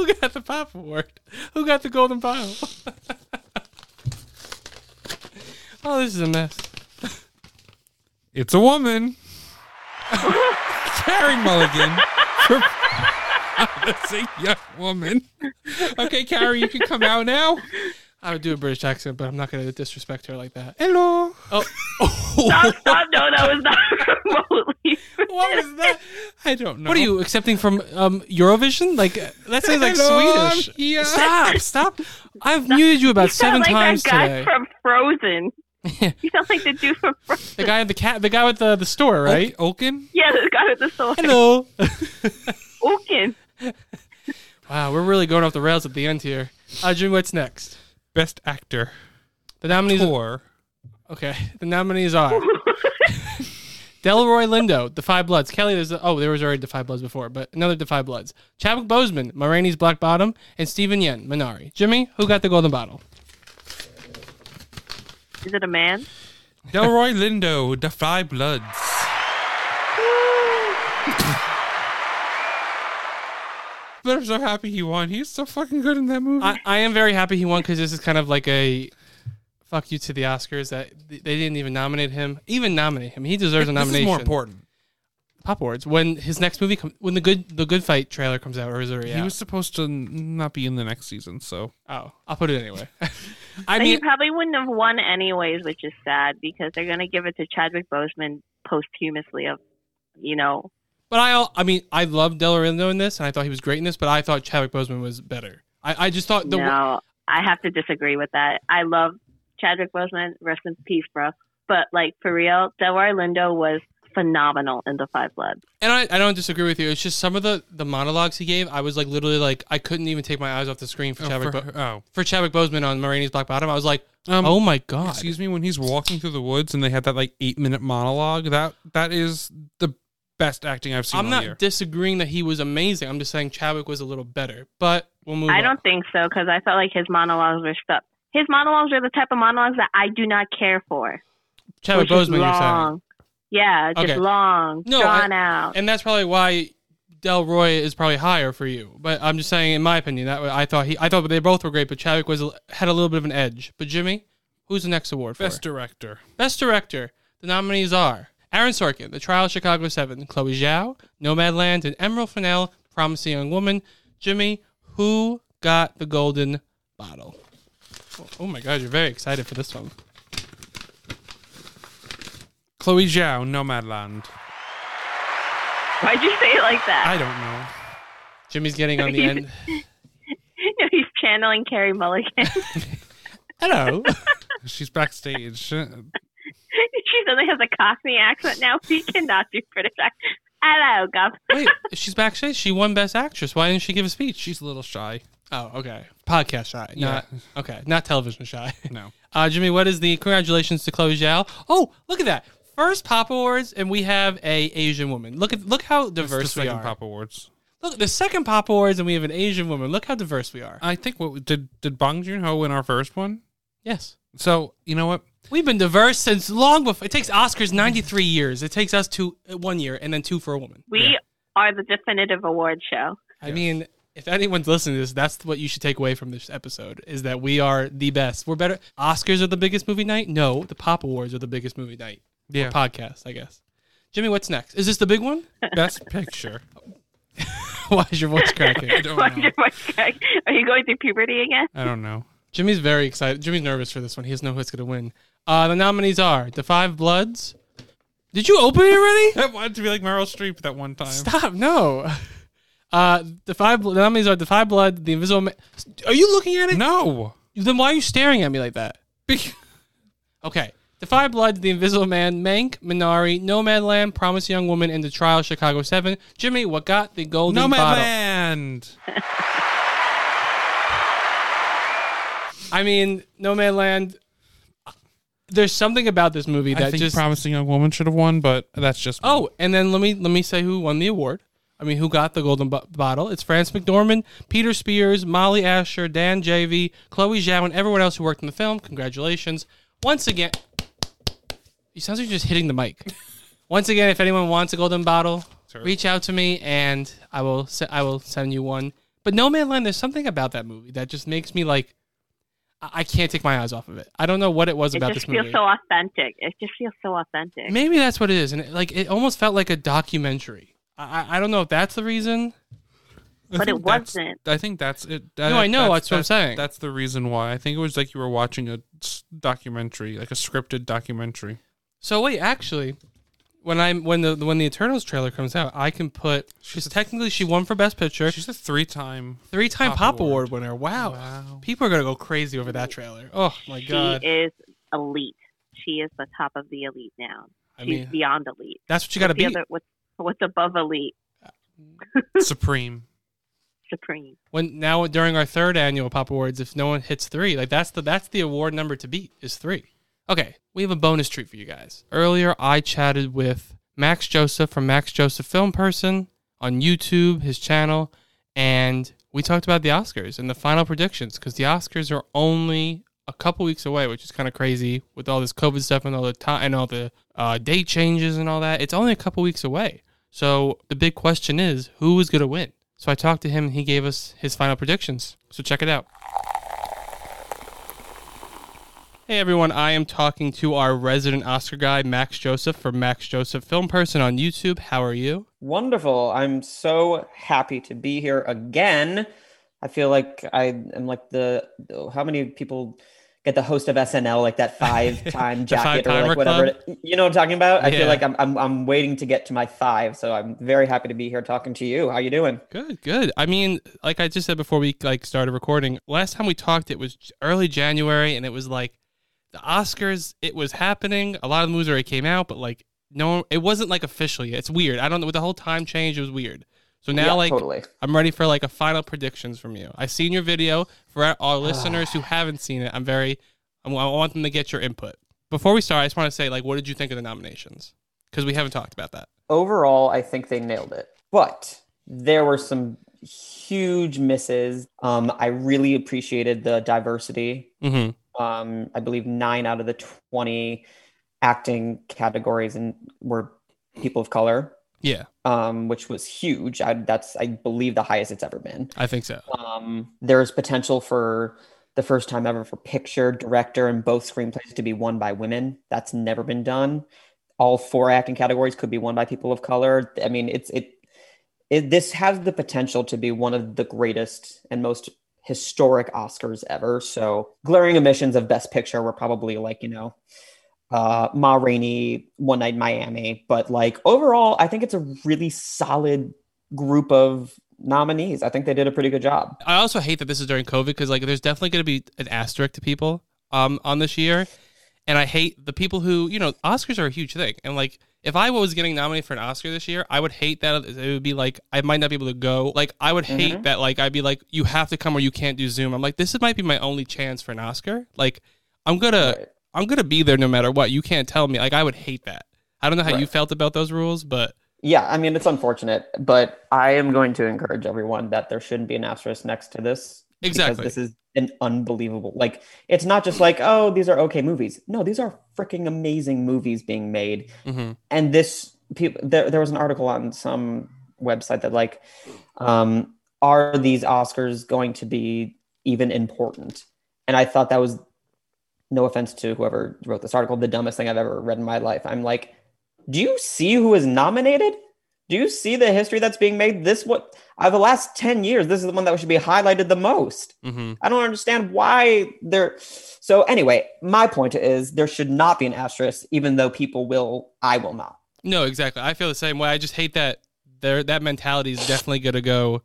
who got the Pop Award? Who got the Golden Bottle? oh, this is a mess. It's a woman. Carey Mulligan. That's a young woman. Okay, Carey, you can come out now. I would do a British accent, but I'm not going to disrespect her like that. Hello. Oh, Stop, stop. No, that was not remotely. what was that? I don't know. What are you accepting from um, Eurovision? Like uh, that sounds like Hello, Swedish. I'm here. Stop! Stop! I've muted you about You seven like times that guy today. from Frozen. You sound like the dude from Frozen. the guy at the cat, the guy with the the store, right? Oaken? Yeah, the guy with the sword. Hello. Oaken. wow, we're really going off the rails at the end here. Uh, Jim, what's next? Best actor. The nominees. Tor. Okay, the nominees are Delroy Lindo, The Five Bloods. Kelly, there's a, oh, there was already The Five Bloods before, but another The Five Bloods. Chadwick Boseman, Ma Rainey's Black Bottom, and Steven Yeun, Minari. Jimmy, who got the golden bottle? Is it a man? Delroy Lindo, The Five Bloods. But I'm so happy he won. He's so fucking good in that movie. I, I am very happy he won because this is kind of like a fuck you to the Oscars that they didn't even nominate him. Even nominate him, he deserves a this nomination. is more important. Pop Awards when his next movie comes when the good the good fight trailer comes out or is it already He out? was supposed to n- not be in the next season, so oh, I'll put it anyway. I But he mean, probably wouldn't have won anyways, which is sad because they're going to give it to Chadwick Boseman posthumously of, you know, but I I mean I love Delroy Lindo in this and I thought he was great in this, but I thought Chadwick Boseman was better. I, I just thought the no, I have to disagree with that. I love Chadwick Boseman, rest in peace, bro. But like for real, Delroy Lindo was phenomenal in The Five Bloods. And I, I don't disagree with you. It's just some of the, the monologues he gave, I was like literally like I couldn't even take my eyes off the screen for Oh, Chadwick for- Bo- oh. for Chadwick Boseman on Ma Rainey's Black Bottom. I was like, Um, oh my god. Excuse me, when he's walking through the woods and they had that like eight minute monologue, that that is the best acting I've seen I'm all not year. disagreeing that he was amazing. I'm just saying Chadwick was a little better. But we'll move I on. don't think so because I felt like his monologues were stuff. His monologues are the type of monologues that I do not care for. Chadwick which Boseman, you're saying. long. Yeah, just Okay. long, No, drawn I- out. And that's probably why Delroy is probably higher for you. But I'm just saying, in my opinion, that I thought he, I thought they both were great, but Chadwick was had a little bit of an edge. But Jimmy, who's the next award for? Best director. Best director. The nominees are Aaron Sorkin, The Trial of Chicago Seven, Chloe Zhao, Nomadland, and Emerald Fennell, Promising Young Woman. Jimmy, who got the golden bottle? Oh, oh my God, you're very excited for this one. Chloe Zhao, Nomadland. Why'd you say it like that? I don't know. Jimmy's getting on the end. He's channeling Carey Mulligan. Hello. She's backstage. She suddenly has a Cockney accent now. He cannot do British accent. Hello, Gov. Wait, she's backstage. She won Best Actress. Why didn't she give a speech? She's a little shy. Oh, okay. Podcast shy. Not okay. Not television shy. No. Uh, Jimmy, what is the congratulations to Chloe Zhao? Oh, look at that. First Pop Awards, and we have a Asian woman. Look at look how That's the diverse we second are. Pop Awards. Look, the second Pop Awards, and we have an Asian woman. Look how diverse we are. I think what did did Bong Joon Ho win our first one? Yes. So you know what? We've been diverse since long before. It takes Oscars 93 years. It takes us two, uh, one year, and then two for a woman. We are the definitive award show. I mean, if anyone's listening to this, that's what you should take away from this episode: is that we are the best. We're better. Oscars are the biggest movie night. No, the Pop Awards are the biggest movie night. Yeah. podcast, I guess. Jimmy, what's next? Is this the big one? Best Picture. Why is your voice cracking? I don't Why'd know. your voice crack? Are you going through puberty again? I don't know. Jimmy's very excited. Jimmy's nervous for this one. He doesn't know who's going to win. Uh, the nominees are The Five Bloods. Did you open it already? I wanted to be like Meryl Streep that one time. Stop! No. Uh, the five the nominees are The Five Blood, The Invisible Man. Are you looking at it? No. Then why are you staring at me like that? Okay. The Five Bloods, The Invisible Man, Mank, Minari, Nomadland, Promise Young Woman, and The Trial Chicago 7. Jimmy, what got the golden bottle? Nomadland. I mean, Nomadland. There's something about this movie I that think just Promising Young Woman should have won, but that's just me. Oh, and then let me let me say who won the award. I mean, who got the golden bo- bottle? It's Frances McDormand, Peter Spears, Mollye Asher, Dan Janvey, Chloe Zhao, and everyone else who worked in the film. Congratulations once again. You sounds like you're just hitting the mic. Once again, if anyone wants a golden bottle, reach out to me and I will se- I will send you one. But Nomadland, there's something about that movie that just makes me like I I can't take my eyes off of it. I don't know what it was It about this movie. It just feels so authentic. It just feels so authentic. Maybe that's what it is, and it, like it almost felt like a documentary. I, I- I don't know if that's the reason. I But it wasn't. I think that's it. No, I know, that's what I'm saying. That's the reason why. I think it was like you were watching a documentary, like a scripted documentary. So wait, actually, when I when the when the Eternals trailer comes out, I can put she's technically she won for Best Picture, She's a three-time. three time Pop Pop, Award. Award winner. Wow. Wow. people are gonna go crazy over that trailer. Oh my she god, she is elite. She is the top of the elite now. I She's mean, beyond elite. that's what you got to What's the beat. other- what's, what's above elite? Uh, Supreme. Supreme. When now during our third annual Pop Awards, if no one hits three, like that's the that's the award number to beat is three. Okay, we have a bonus treat for you guys. Earlier, I chatted with Max Joseph from Max Joseph Film Person on YouTube, his channel, and we talked about the Oscars and the final predictions because the Oscars are only a couple weeks away, which is kind of crazy with all this COVID stuff and all the time and all the uh, date changes and all that. It's only a couple weeks away. So the big question is, who is going to win? So I talked to him and he gave us his final predictions. So check it out. Hey everyone, I am talking to our resident Oscar guy, Max Joseph from Max Joseph Film Person on YouTube. How are you? Wonderful. I'm so happy to be here again. I feel like I am like the how many people get the host of SNL like that five time jacket or like whatever. club? You know what I'm talking about? I Yeah. feel like I'm, I'm I'm waiting to get to my five, so I'm very happy to be here talking to you. How you doing? Good, good. I mean, like I just said before we like started recording, last time we talked it was early January and it was like the Oscars, it was happening. A lot of the movies already came out, but like no, it wasn't like official yet. It's weird. I don't know. With the whole time change, it was weird. So now, Yeah, like, totally. I'm ready for like a final predictions from you. I seen your video. For our, our listeners who haven't seen it, I'm very, I'm, I want them to get your input. Before we start, I just want to say, like, what did you think of the nominations? Because we haven't talked about that. overall, I think they nailed it. But there were some huge misses. Um, I really appreciated the diversity. Mm-hmm. Um, I believe nine out of the 20 acting categories and were people of color, Yeah, um, which was huge. I, that's, I believe, the highest it's ever been. I think so. Um, there's potential for the first time ever for picture, director, and both screenplays to be won by women. That's never been done. All four acting categories could be won by people of color. I mean, it's it, it this has the potential to be one of the greatest and most historic Oscars ever. So, glaring omissions of Best Picture were probably like you know, uh, Ma Rainey, One Night in Miami, but like overall, I think it's a really solid group of nominees. I think they did a pretty good job. I also hate that this is during COVID because like there's definitely going to be an asterisk to people um on this year, and I hate the people who you know Oscars are a huge thing, and like if I was getting nominated for an Oscar this year, I would hate that it would be like I might not be able to go. Like I would hate Mhm. that like I'd be like you have to come or you can't do Zoom. I'm like this might be my only chance for an Oscar. Like I'm gonna Right. I'm gonna be there no matter what. You can't tell me. Like I would hate that. I don't know how you felt about those rules, but Yeah, I mean it's unfortunate, but I am going to encourage everyone that there shouldn't be an asterisk next to this. Because Exactly. This is an unbelievable. Like it's not just like oh these are okay movies. No, these are freaking amazing movies being made. mhm. And this people there there was an article on some website that like um are these Oscars going to be even important? And I thought that was no offense to whoever wrote this article, the dumbest thing I've ever read in my life. I'm like, do you see who is nominated? Do you see the history that's being made? This what out of the last 10 years, this is the one that should be highlighted the most. hmm I don't understand why they're so anyway, my point is there should not be an asterisk, even though people will, I will not. No, exactly. I feel the same way. I just hate that there that mentality is definitely gonna go.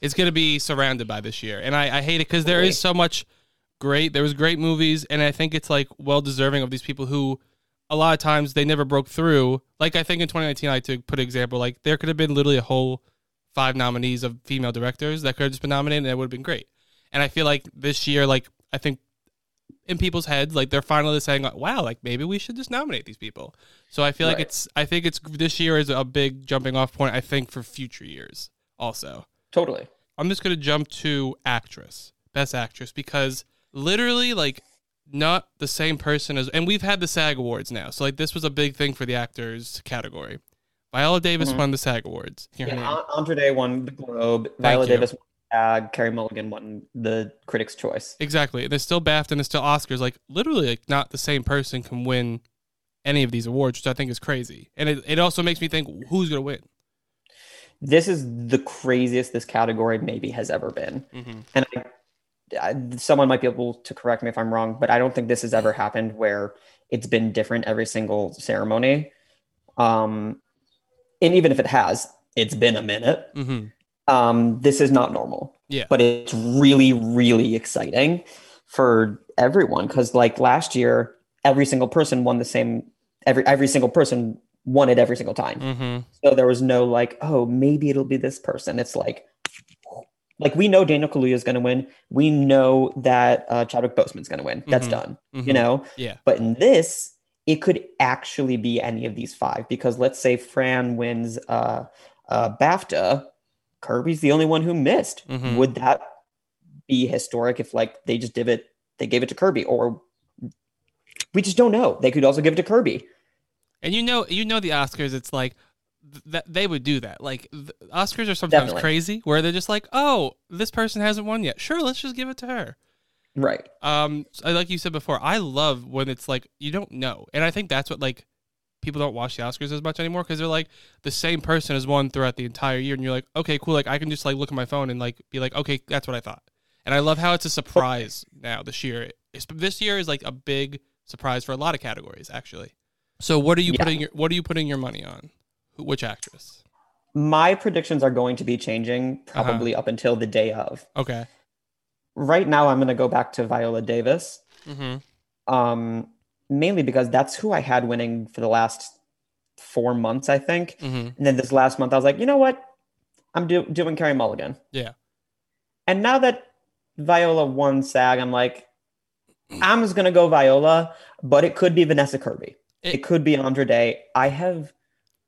It's gonna be surrounded by this year, and I, I hate it because there is so much great. There was great movies, and I think it's like well deserving of these people who, a lot of times they never broke through. Like I think in 2019, I took put an example. Like there could have been literally a whole five nominees of female directors that could have just been nominated, and it would have been great. And I feel like this year, like I think in people's heads, like they're finally saying, like, "Wow, like maybe we should just nominate these people." So I feel like it's, I think it's this year is a big jumping off point. I think for future years also. Totally. I'm just gonna jump to actress, best actress, because literally like not the same person as, and we've had the SAG Awards now, so like this was a big thing for the actors category. Viola Davis Mhm. won the SAG Awards. Hear Yeah, Andra Day won the Globe. Viola you. Davis won the SAG. Carey Mulligan won the Critics' Choice. Exactly. And there's still BAFTA and there's still Oscars. Like literally, like not the same person can win any of these awards, which I think is crazy. And it, it also makes me think who's gonna win. This is the craziest this category maybe has ever been. Mm-hmm. And I, I, someone might be able to correct me if I'm wrong, but I don't think this has ever happened where it's been different every single ceremony. Um, and even if it has, it's been a minute. Mm-hmm. Um, this is not normal. Yeah. But it's really, really exciting for everyone because, like last year, every single person won the same. Every every single person won it every single time. Mm-hmm. So there was no like, oh, maybe it'll be this person. It's like, like we know Daniel Kaluuya is going to win. We know that uh, Chadwick Boseman's going to win. That's Mhm. done. Mhm. You know. Yeah. But in this, it could actually be any of these five because let's say Fran wins uh, uh, BAFTA, Kirby's the only one who missed. Mhm. Would that be historic if like they just did it, they gave it to Kirby, or we just don't know. They could also give it to Kirby. And you know, you know the Oscars. It's like that they would do that. Like Oscars are sometimes Definitely. crazy, where they're just like, "Oh, this person hasn't won yet. Sure, let's just give it to her." Right. Um, so like you said before, I love when it's like you don't know, and I think that's what like people don't watch the Oscars as much anymore because they're like the same person has won throughout the entire year, and you're like, okay, cool. Like I can just like look at my phone and like be like, okay, that's what I thought. And I love how it's a surprise now this year. It's, this year is like a big surprise for a lot of categories actually. So what are you Yeah. putting your what are you putting your money on? Which actress? My predictions are going to be changing probably up until the day of. Okay. Right now, I'm going to go back to Viola Davis. Mm-hmm. um, mainly because that's who I had winning for the last four months, I think. Mhm. And then this last month, I was like, you know what? I'm do- doing Carey Mulligan. Yeah. And now that Viola won SAG, I'm like, I'm just gonna go Viola, but it could be Vanessa Kirby. It, could be Andra Day. I have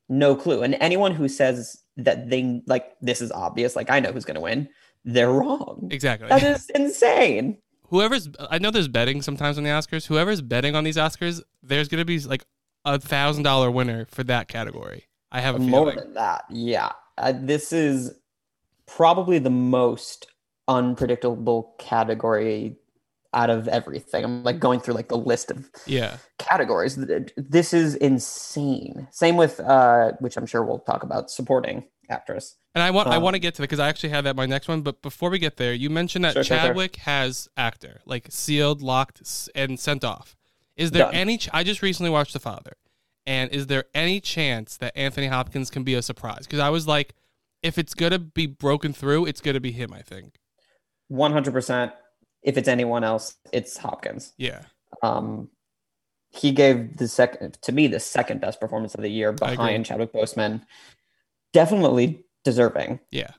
no clue. And anyone who says that they like this is obvious, like I know who's gonna win, they're wrong. Exactly. That is insane. Whoever's I know there's betting sometimes on the Oscars. Whoever's betting on these Oscars, there's gonna be like a thousand dollar winner for that category. I have a More feeling. than that, yeah. Uh, this is probably the most unpredictable category out of everything. I'm like going through like the list of Yeah. categories. Th- This is insane. Same with uh, which I'm sure we'll talk about supporting actress. And I want I Um, want to get to it because I actually have that my next one. But before we get there, you mentioned that Sure, sure, sure. Chadwick has actor like sealed, locked, and sent off. Is there Done. any? Ch- I just recently watched The Father, and is there any chance that Anthony Hopkins can be a surprise? Because I was like, if it's gonna be broken through, it's gonna be him. I think. 100%. If it's anyone else, it's Hopkins. Yeah. Um, he gave the second to me the second best performance of the year behind Chadwick Boseman. Definitely deserving. Yeah.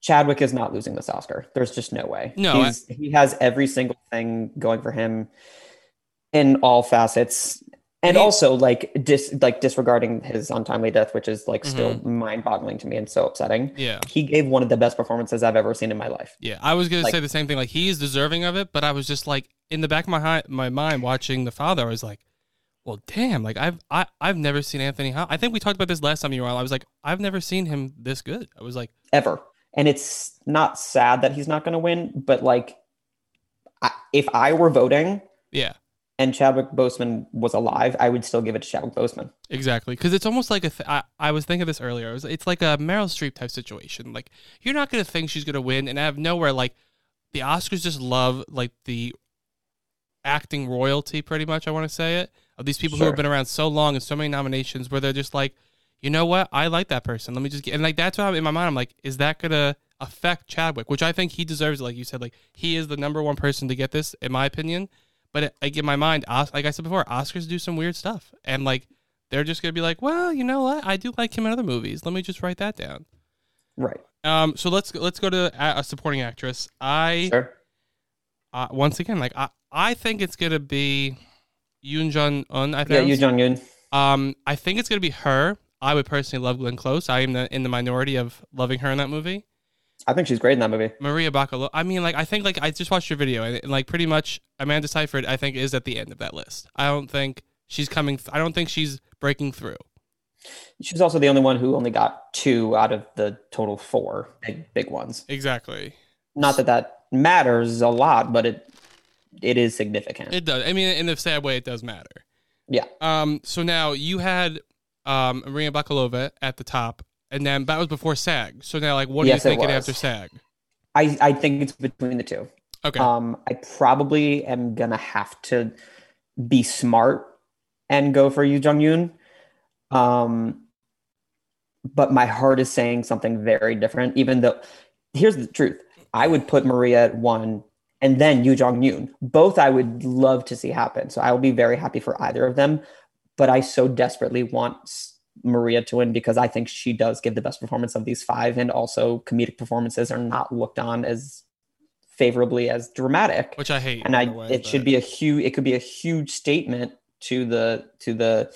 Chadwick is not losing this Oscar. There's just no way. No, He's, he has every single thing going for him in all facets, and also like dis like disregarding his untimely death, which is like still mind-boggling to me and so upsetting. Mm-hmm. Yeah. he gave one of the best performances I've ever seen in my life. Yeah, I was gonna Like- say the same thing. Like he's deserving of it, but I was just like in the back of my hi- my mind watching the father. I was like, well, damn. Like I've I, I've never seen Anthony. Hop- I think we talked about this last time you were on. I was like, I've never seen him this good. I was like, ever. And it's not sad that he's not going to win, but like, I, if I were voting yeah, and Chadwick Boseman was alive, I would still give it to Chadwick Boseman. exactly. Because it's almost like a. Th- I, I was thinking this earlier. It was, it's like a Meryl Streep type situation. Like you're not gonna think she's gonna win, and out of nowhere, like the Oscars just love like the acting royalty, pretty much. I want to say it of these people who have been around so long and so many nominations, where they're just like, you know what, I like that person. Let me just get and like that's why I'm in my mind. I'm like, is that gonna affect Chadwick? Which I think he deserves. it, Like you said, like he is the number one person to get this, in my opinion. But it, like in my mind, Os- like I said before, Oscars do some weird stuff, and like they're just gonna be like, well, you know what, I do like him in other movies. Let me just write that down. Right. Um. So let's let's go to a, a supporting actress. I Sure. uh, once again, like I, I think it's gonna be Yoon Jun Un. I think. Yeah. Yu Jong Yun. Um, I think it's gonna be her. I would personally love Glenn Close. I am the, in the minority of loving her in that movie. I think she's great in that movie. Maria Bacalo. I mean, like I think like I just watched your video and, and, like pretty much Amanda Seyfried. I think is at the end of that list. I don't think she's coming. Th- I don't think she's breaking through. She's also the only one who only got two out of the total four big big ones. Exactly. Not that that matters a lot, but it it is significant. It does. I mean, in a sad way, it does matter. yeah. Um. So now you had um Maria Bakalova at the top, and then that was before SAG. So now, like, what Yes, are you thinking after SAG? I, I think it's between the two. Okay. Um, I probably am gonna have to be smart and go for Yu Jung Yoon. Um, but my heart is saying something very different. Even though, here's the truth: I would put Maria at one, and then Yu Jong Yoon. Both I would love to see happen. So I will be very happy for either of them. But I so desperately want Maria to win because I think she does give the best performance of these five, and also comedic performances are not looked on as favorably as dramatic Which I hate. and I way, it should be a huge it could be a huge statement to the to the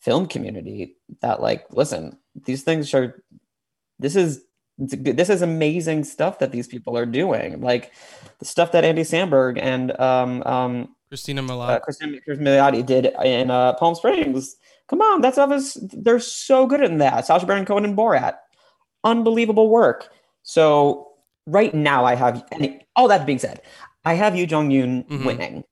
film community that like listen these things are this is it's a good- this is amazing stuff that these people are doing like the stuff that Andy Samberg and um um Christina uh, Milioti. Christina Milioti did in uh, Palm Springs come on that stuff is they're so good in that Sacha Baron Cohen and Borat unbelievable work so right now I have any all that being said I have Yu Jong Yoon Mhm. winning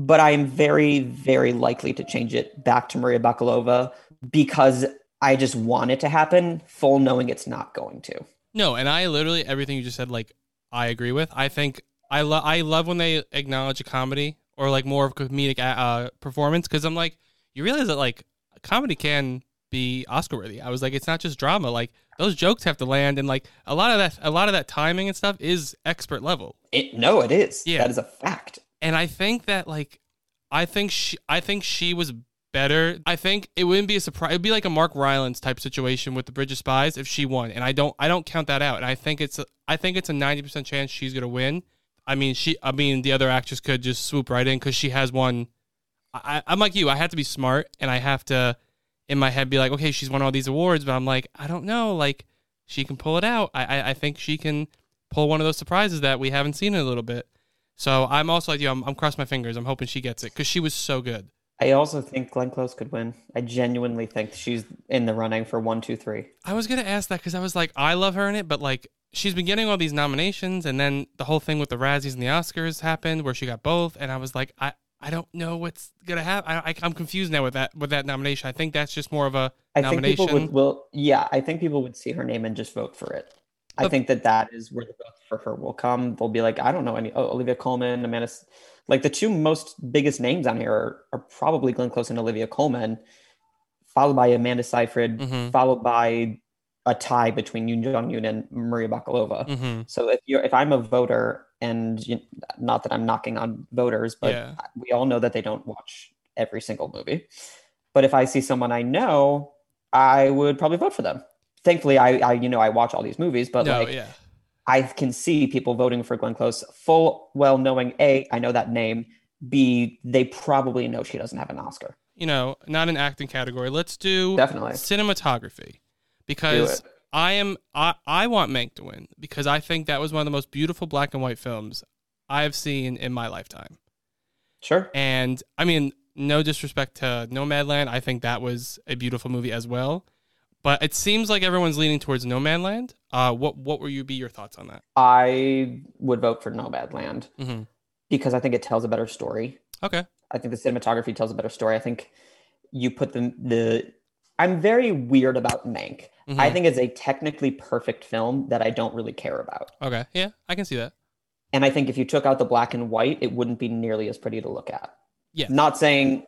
but I am very, very likely to change it back to Maria Bakalova because I just want it to happen, full knowing it's not going to. No, and I literally everything you just said, like I agree with. I think I love I love when they acknowledge a comedy or like more of a comedic uh, performance because I'm like, you realize that like comedy can be Oscar worthy. I was like, it's not just drama. Like those jokes have to land, and like a lot of that, a lot of that timing and stuff is expert level. It, no, it is. Yeah. That is a fact. And I think that like, I think she, I think she was better. I think it wouldn't be a surprise. It'd be like a Mark Rylance type situation with the Bridge of Spies if she won, and I don't I don't count that out. And I think it's a, I think it's a ninety percent chance she's gonna win. I mean she I mean the other actress could just swoop right in because she has one. I, I'm like you. I have to be smart, and I have to in my head be like, okay, she's won all these awards, but I'm like, I don't know, like she can pull it out. I I, I think she can pull one of those surprises that we haven't seen in a little bit. So I'm also like you. I'm, I'm crossing my fingers. I'm hoping she gets it because she was so good. I also think Glenn Close could win. I genuinely think she's in the running for one, two, three. I was gonna ask that because I was like, I love her in it, but like she's been getting all these nominations, and then the whole thing with the Razzies and the Oscars happened where she got both, and I was like, I I don't know what's gonna happen. I, I I'm confused now with that with that nomination. I think that's just more of a I think nomination. people would will yeah, I think people would see her name and just vote for it. I think that that is where the vote for her will come. They'll be like, I don't know any. Oh, Olivia Colman, Amanda. Like the two most biggest names on here are, are probably Glenn Close and Olivia Colman, followed by Amanda Seyfried, Mhm. followed by a tie between Yoon Jong Yoon and Maria Bakalova. Mhm. So if you're if I'm a voter, and you, not that I'm knocking on voters, but Yeah. we all know that they don't watch every single movie. But if I see someone I know, I would probably vote for them. Thankfully, I, I you know I watch all these movies, but no, like yeah, I can see people voting for Glenn Close full well knowing a I know that name. B they probably know she doesn't have an Oscar. you know, not an acting category. Let's do Definitely. cinematography because I am I I want Mank to win because I think that was one of the most beautiful black and white films I've seen in my lifetime. Sure. And I mean, no disrespect to Nomadland, I think that was a beautiful movie as well. But it seems like everyone's leaning towards Nomadland. Uh, what what would you be your thoughts on that? I would vote for Nomadland Mm-hmm. because I think it tells a better story. Okay. I think the cinematography tells a better story. I think you put the the. I'm very weird about Mank. I Mhm. think it's a technically perfect film that I don't really care about. Okay. Yeah, I can see that. And I think if you took out the black and white, it wouldn't be nearly as pretty to look at. Yeah. Not saying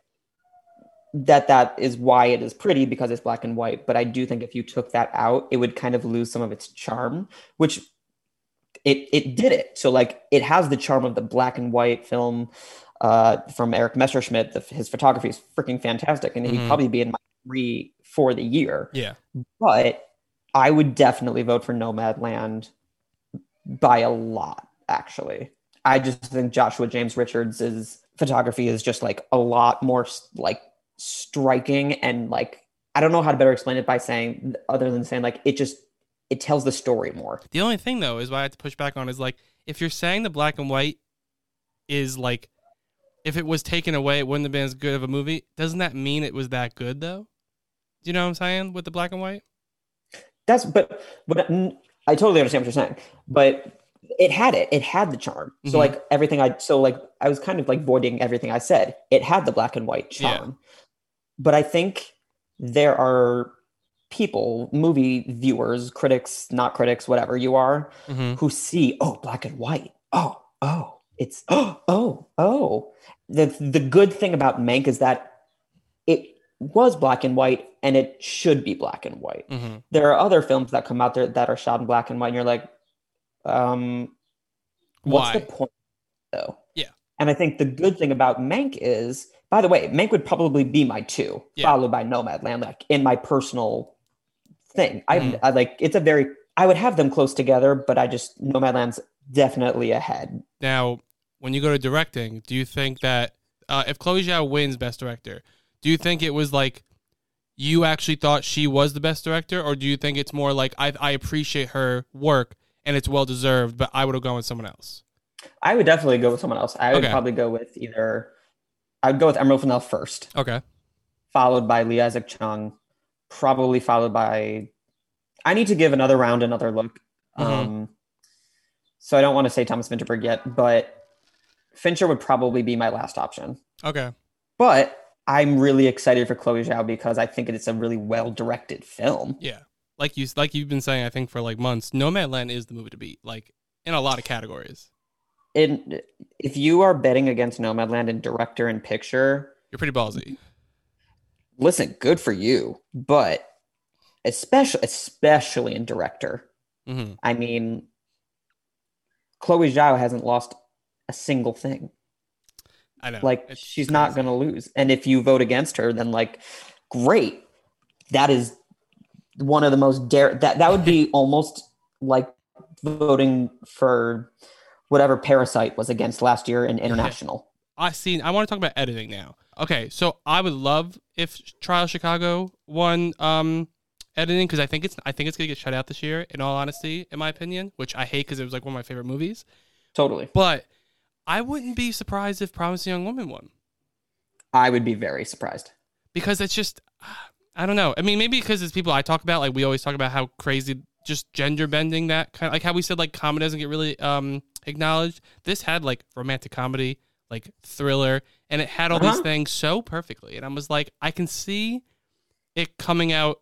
that that is why it is pretty because it's black and white, but I do think if you took that out, it would kind of lose some of its charm, which it it did it. So like it has the charm of the black and white film uh, from Erik Messerschmidt. The, his photography is freaking fantastic, and he'd Mhm. probably be in my three for the year. Yeah. But I would definitely vote for Nomadland by a lot, actually. I just think Joshua James Richards' photography is just like a lot more like striking and like I don't know how to better explain it by saying other than saying like it just it tells the story more. The only thing though is why I have to push back on is like if you're saying the black and white is like if it was taken away, it wouldn't have been as good of a movie. Doesn't that mean it was that good though? Do you know what I'm saying with the black and white? That's but but I totally understand what you're saying. But it had it. It had the charm. So Mhm. like everything I so like I was kind of like voiding everything I said. It had the black and white Yeah. charm. But I think there are people, movie viewers, critics, not critics, whatever you are, Mhm. who see, oh, black and white. Oh, oh, it's oh, oh, oh. The the good thing about Mank is that it was black and white and it should be black and white Mm-hmm. there are other films that come out there that are shot in black and white and you're like um what's Why? the point though Yeah. and i think the good thing about mank is by the way mank would probably be my two Yeah. followed by nomadland like in my personal thing I, Mhm. I like it's a very i would have them close together but i just nomadland's definitely ahead Now, when you go to directing, do you think that uh, if Chloe Zhao wins Best Director, do you think it was like you actually thought she was the best director, or do you think it's more like I, I appreciate her work and it's well deserved, but I would have gone with someone else? i would definitely go with someone else i would Okay. probably go with either i'd go with emerald fennell first Okay. followed by Lee Isaac Chung, probably followed by. I need to give another round another look. Mhm. Um, so I don't want to say Thomas Vinterberg yet, but Fincher would probably be my last option. Okay. But I'm really excited for Chloe Zhao because I think it's a really well directed film. Yeah. Like you like you've been saying, I think for like months, Nomadland is the movie to beat, like in a lot of categories. And if you are betting against Nomadland in director and picture, You're pretty ballsy. listen, good for you. But especially especially in director, hmm I mean, Chloe Zhao hasn't lost a single thing. I know. Like It's she's not going to lose. And if you vote against her, then like, great. That is one of the most dare. That that would be almost like voting for whatever Parasite was against last year in international. I seen. I want to talk about editing now. Okay, so I would love if Trial Chicago won um editing because I think it's I think it's gonna get shut out this year. In all honesty, in my opinion, which I hate because it was like one of my favorite movies. Totally. But I wouldn't be surprised if Promising Young Woman won I would be very surprised. because it's just I don't know. I mean, maybe because it's people I talk about. Like we always talk about how crazy just gender bending that kind of like how we said like comedy doesn't get really um acknowledged. This had like romantic comedy, like thriller, and it had all these Uh-huh. things so perfectly. And I was like, I can see it coming out.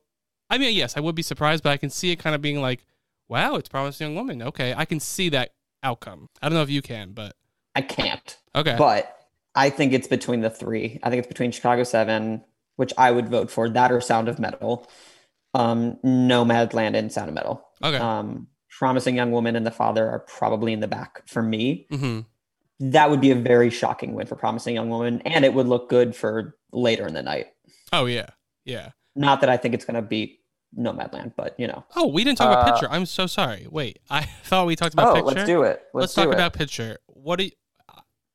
I mean, yes, I would be surprised, but I can see it kind of being like, wow, it's Promising Young Woman. Okay, I can see that outcome. I don't know if you can, but I can't. okay. But I think it's between the three. I think it's between Chicago Seven, which I would vote for, that or Sound of Metal, um, Nomadland and Sound of Metal. Okay. Um, Promising Young Woman and The Father are probably in the back for me. hmm That would be a very shocking win for Promising Young Woman, and it would look good for later in the night. Oh yeah, yeah. Not that I think it's going to beat Nomadland, but you know. Oh, we didn't talk about Uh, picture. I'm so sorry. Wait, I thought we talked about Oh, picture. let's do it. Let's, Let's talk it. about picture. What do you,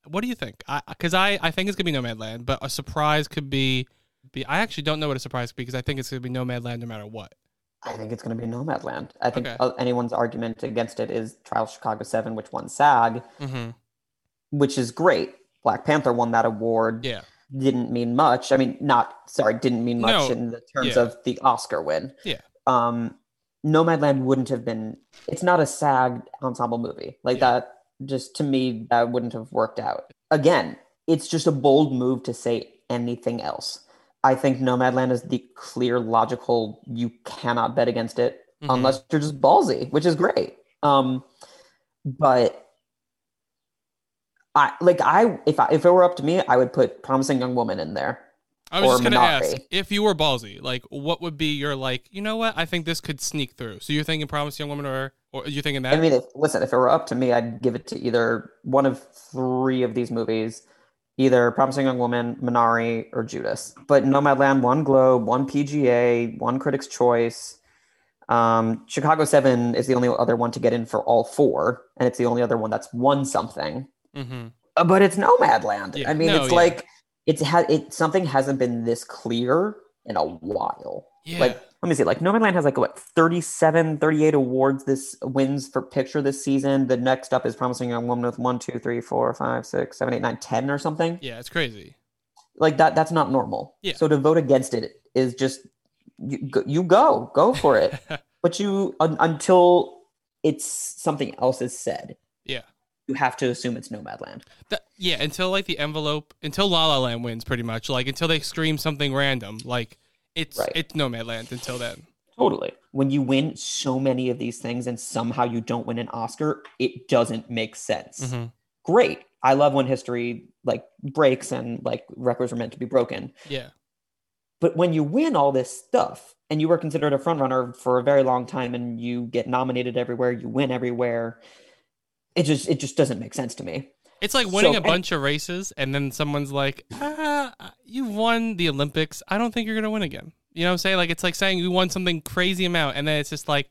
what do you think? Because I, I, think it's gonna be Nomadland, but a surprise could be, be. I actually don't know what a surprise could be because I think it's gonna be Nomadland no matter what. I think it's going to be Nomadland. I think Okay. anyone's argument against it is Trial Chicago 7, which won SAG, Mm-hmm. which is great. Black Panther won that award. Yeah. Didn't mean much. I mean, not, sorry, didn't mean much No, in the terms yeah. of the Oscar win. Yeah. Um, Nomadland wouldn't have been, it's not a SAG ensemble movie. Like Yeah. that, just to me, that wouldn't have worked out. Again, it's just a bold move to say anything else. I think Nomadland is the clear, logical, you cannot bet against it Mhm. unless you're just ballsy, which is great. Um, but I like I if I if it were up to me, I would put Promising Young Woman in there. I was just gonna Minari. ask if you were ballsy, like what would be your like? You know what? I think this could sneak through. So you're thinking Promise Young Woman, or or you're thinking that? I mean, if, listen, if it were up to me, I'd give it to either one of three of these movies, either Promising Young Woman, Minari, or Judas. But Nomadland one Globe, one PGA, one Critics' Choice. Um, Chicago Seven is the only other one to get in for all four, and it's the only other one that's won something. mm-hmm. Uh, but it's Nomadland. Yeah, I mean, no, it's yeah. like it's had it something hasn't been this clear in a while. Yeah. Like let me see, like Nomadland has like what 37, 38 awards this wins for picture this season. The next up is Promising Young Woman with one, two, three, four, five, six, seven, eight, nine, ten or something. yeah, it's crazy. Like that that's not normal. Yeah. So to vote against it is just you go, you go, go for it. but you un, until it's something else is said. You have to assume it's Nomadland. That, yeah, until like the envelope, until La La Land wins, pretty much. Like until they scream something random, like it's Right. it's Nomadland until then. Totally. When you win so many of these things and somehow you don't win an Oscar, it doesn't make sense. Mhm. Great. I love when history like breaks and like records are meant to be broken. Yeah, But when you win all this stuff and you were considered a frontrunner for a very long time and you get nominated everywhere, you win everywhere, it just it just doesn't make sense to me. it's like winning So- a bunch of races, and then someone's like, ah, "You won the Olympics. I don't think you're gonna win again." You know what I'm saying? Like it's like saying you won something crazy amount, and then it's just like,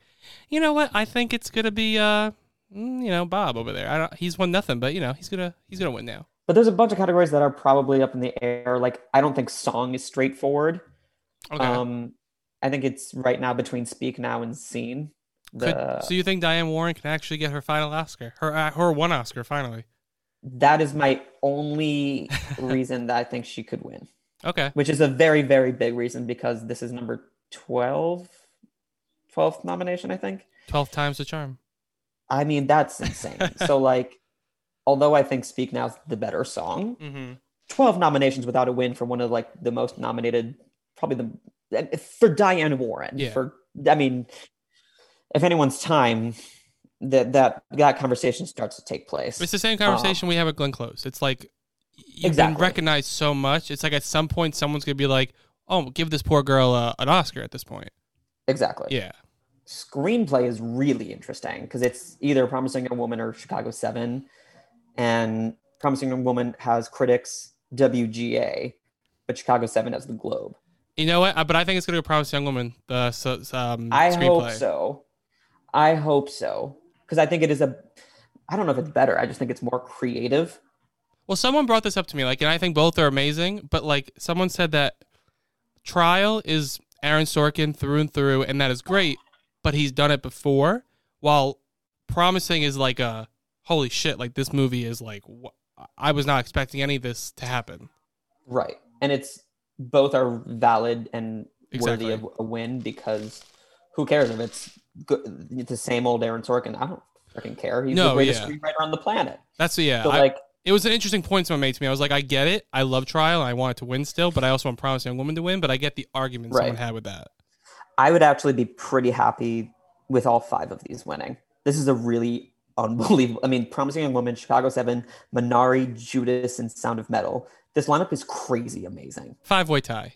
you know what? I think it's gonna be uh, mm, you know, Bob over there. I don't. He's won nothing, but you know, he's gonna he's gonna win now. But there's a bunch of categories that are probably up in the air. Like I don't think song is straightforward. Okay. Um I think it's right now between Speak Now and Seen. Could, so you think Diane Warren can actually get her final Oscar, her uh, her one Oscar finally? that is my only reason that I think she could win, Okay. which is a very, very big reason because this is number 12, 12th nomination, I think. Twelve times the charm. I mean, that's insane. so, like, although I think Speak Now is the better song, Mm-hmm. 12 nominations without a win for one of like the most nominated, probably the for Diane Warren. Yeah. For I mean, if anyone's time, that that that conversation starts to take place. It's the same conversation we have at Glenn Close. It's like you've been Exactly. recognized so much. It's like at some point someone's gonna be like, "Oh, give this poor girl uh, an Oscar." At this point, Exactly. yeah, Screenplay is really interesting because it's either Promising Young Woman or Chicago Seven, and Promising Young Woman has critics WGA, but Chicago Seven has the Globe. You know what? But I think it's going to go Promising Young Woman. The so, um, I screenplay. hope so. I hope so because I think it is a. I don't know if it's better. I just think it's more creative. Well, someone brought this up to me, like, and I think both are amazing. But like, someone said that Trial is Aaron Sorkin through and through, and that is great. But he's done it before. While Promising is like a holy shit, like this movie is like wh- I was not expecting any of this to happen. Right. And it's both are valid and Exactly. worthy of a win because who cares if it's good, it's the same old Aaron Sorkin? I don't freaking care. He's No, the greatest yeah. screenwriter on the planet. That's yeah. So, I- like- it was an interesting point someone made to me. I was like, I get it. I love Trial, and I want it to win still, but I also want Promising Young Woman to win. But I get the argument someone had with that. I would actually be pretty happy with all five of these winning. This is a really unbelievable. I mean, Promising Young Woman, Chicago Seven, Minari, Judas, and Sound of Metal. This lineup is crazy amazing. Five way tie.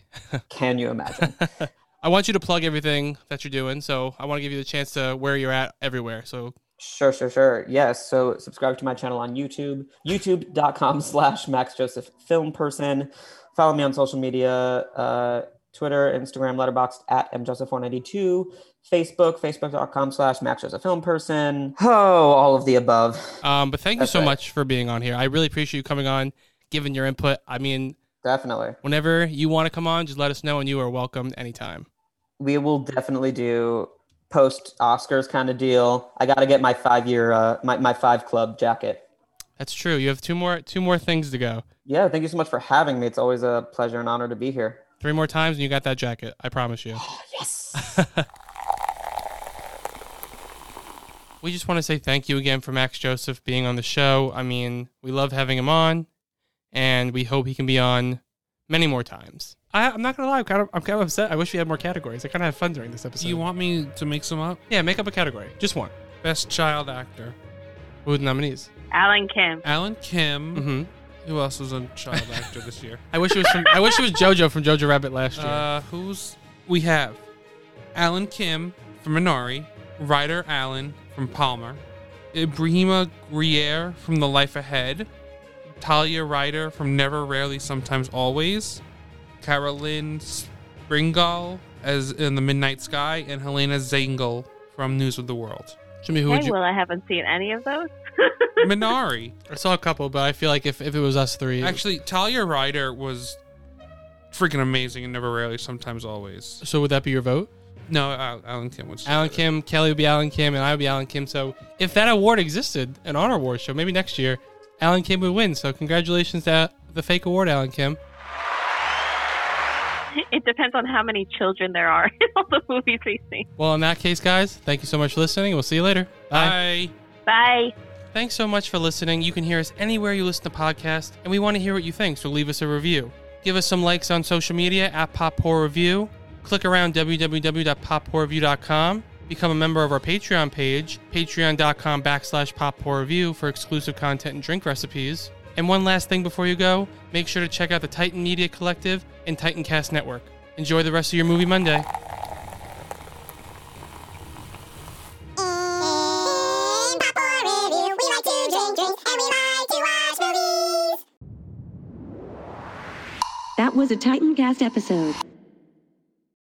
Can you imagine? I want you to plug everything that you're doing, so I want to give you the chance to where you're at everywhere. So Sure, sure, sure. Yes. So subscribe to my channel on YouTube, youtube.com slash Max Joseph Film Person. Follow me on social media, uh, Twitter, Instagram, Letterboxd at mjoseph492, Facebook, facebook.com slash Max Joseph Film Person. Oh, all of the above. Um, but thank you That's so right. much for being on here. I really appreciate you coming on, giving your input. I mean, Definitely. whenever you want to come on, just let us know, and you are welcome anytime. We will definitely do post Oscars kind of deal. I got to get my five year, uh, my, my five club jacket. That's true. You have two more two more things to go. Yeah, thank you so much for having me. It's always a pleasure and honor to be here. Three more times, and you got that jacket. I promise you. yes. we just want to say thank you again for Max Joseph being on the show. I mean, we love having him on, and we hope he can be on many more times. I, I'm not gonna lie, I'm kind of I'm kind of upset. I wish we had more categories. I kind of had fun during this episode. Do you want me to make some up? Yeah, make up a category, just one. Best child actor. Who are the nominees? Alan Kim. Alan Kim. Mm-hmm. Who else was a child actor this year? I wish it was from. I wish it was JoJo from Jojo Rabbit last year. Uh, who's we have? Alan Kim from Minari, Ryder Allen from Palmer, Ibrahima Grier from The Life Ahead, Talia Ryder from Never, Rarely, Sometimes, Always, Carolyn Springall as in The Midnight Sky, and Helena Zengel from News of the World. Jimmy, who would Hey, you? Will, I haven't seen any of those. Minari. I saw a couple, but I feel like if, if it was us three, Actually, Talia Ryder was freaking amazing and Never, Rarely, Sometimes, Always. so would that be your vote? No, Al- Alan Kim was. Alan Kim, Kelly would be Alan Kim, and I would be Alan Kim. So if that award existed, an honor award show, maybe next year, Alan Kim would win. So congratulations to the fake award, Alan Kim. it depends on how many children there are in all the movies we see. Well, in that case, guys, thank you so much for listening. We'll see you later. Bye. Bye. Thanks so much for listening. You can hear us anywhere you listen to podcasts, and we want to hear what you think, so leave us a review. Give us some likes on social media at Pop Horror Review. Click around www.pophorrorreview.com. Become a member of our Patreon page, patreon.com backslash Pop Horror Review for exclusive content and drink recipes. And one last thing before you go, make sure to check out the Titan Media Collective and Titan Cast Network. Enjoy the rest of your movie Monday. That was a Titancast episode.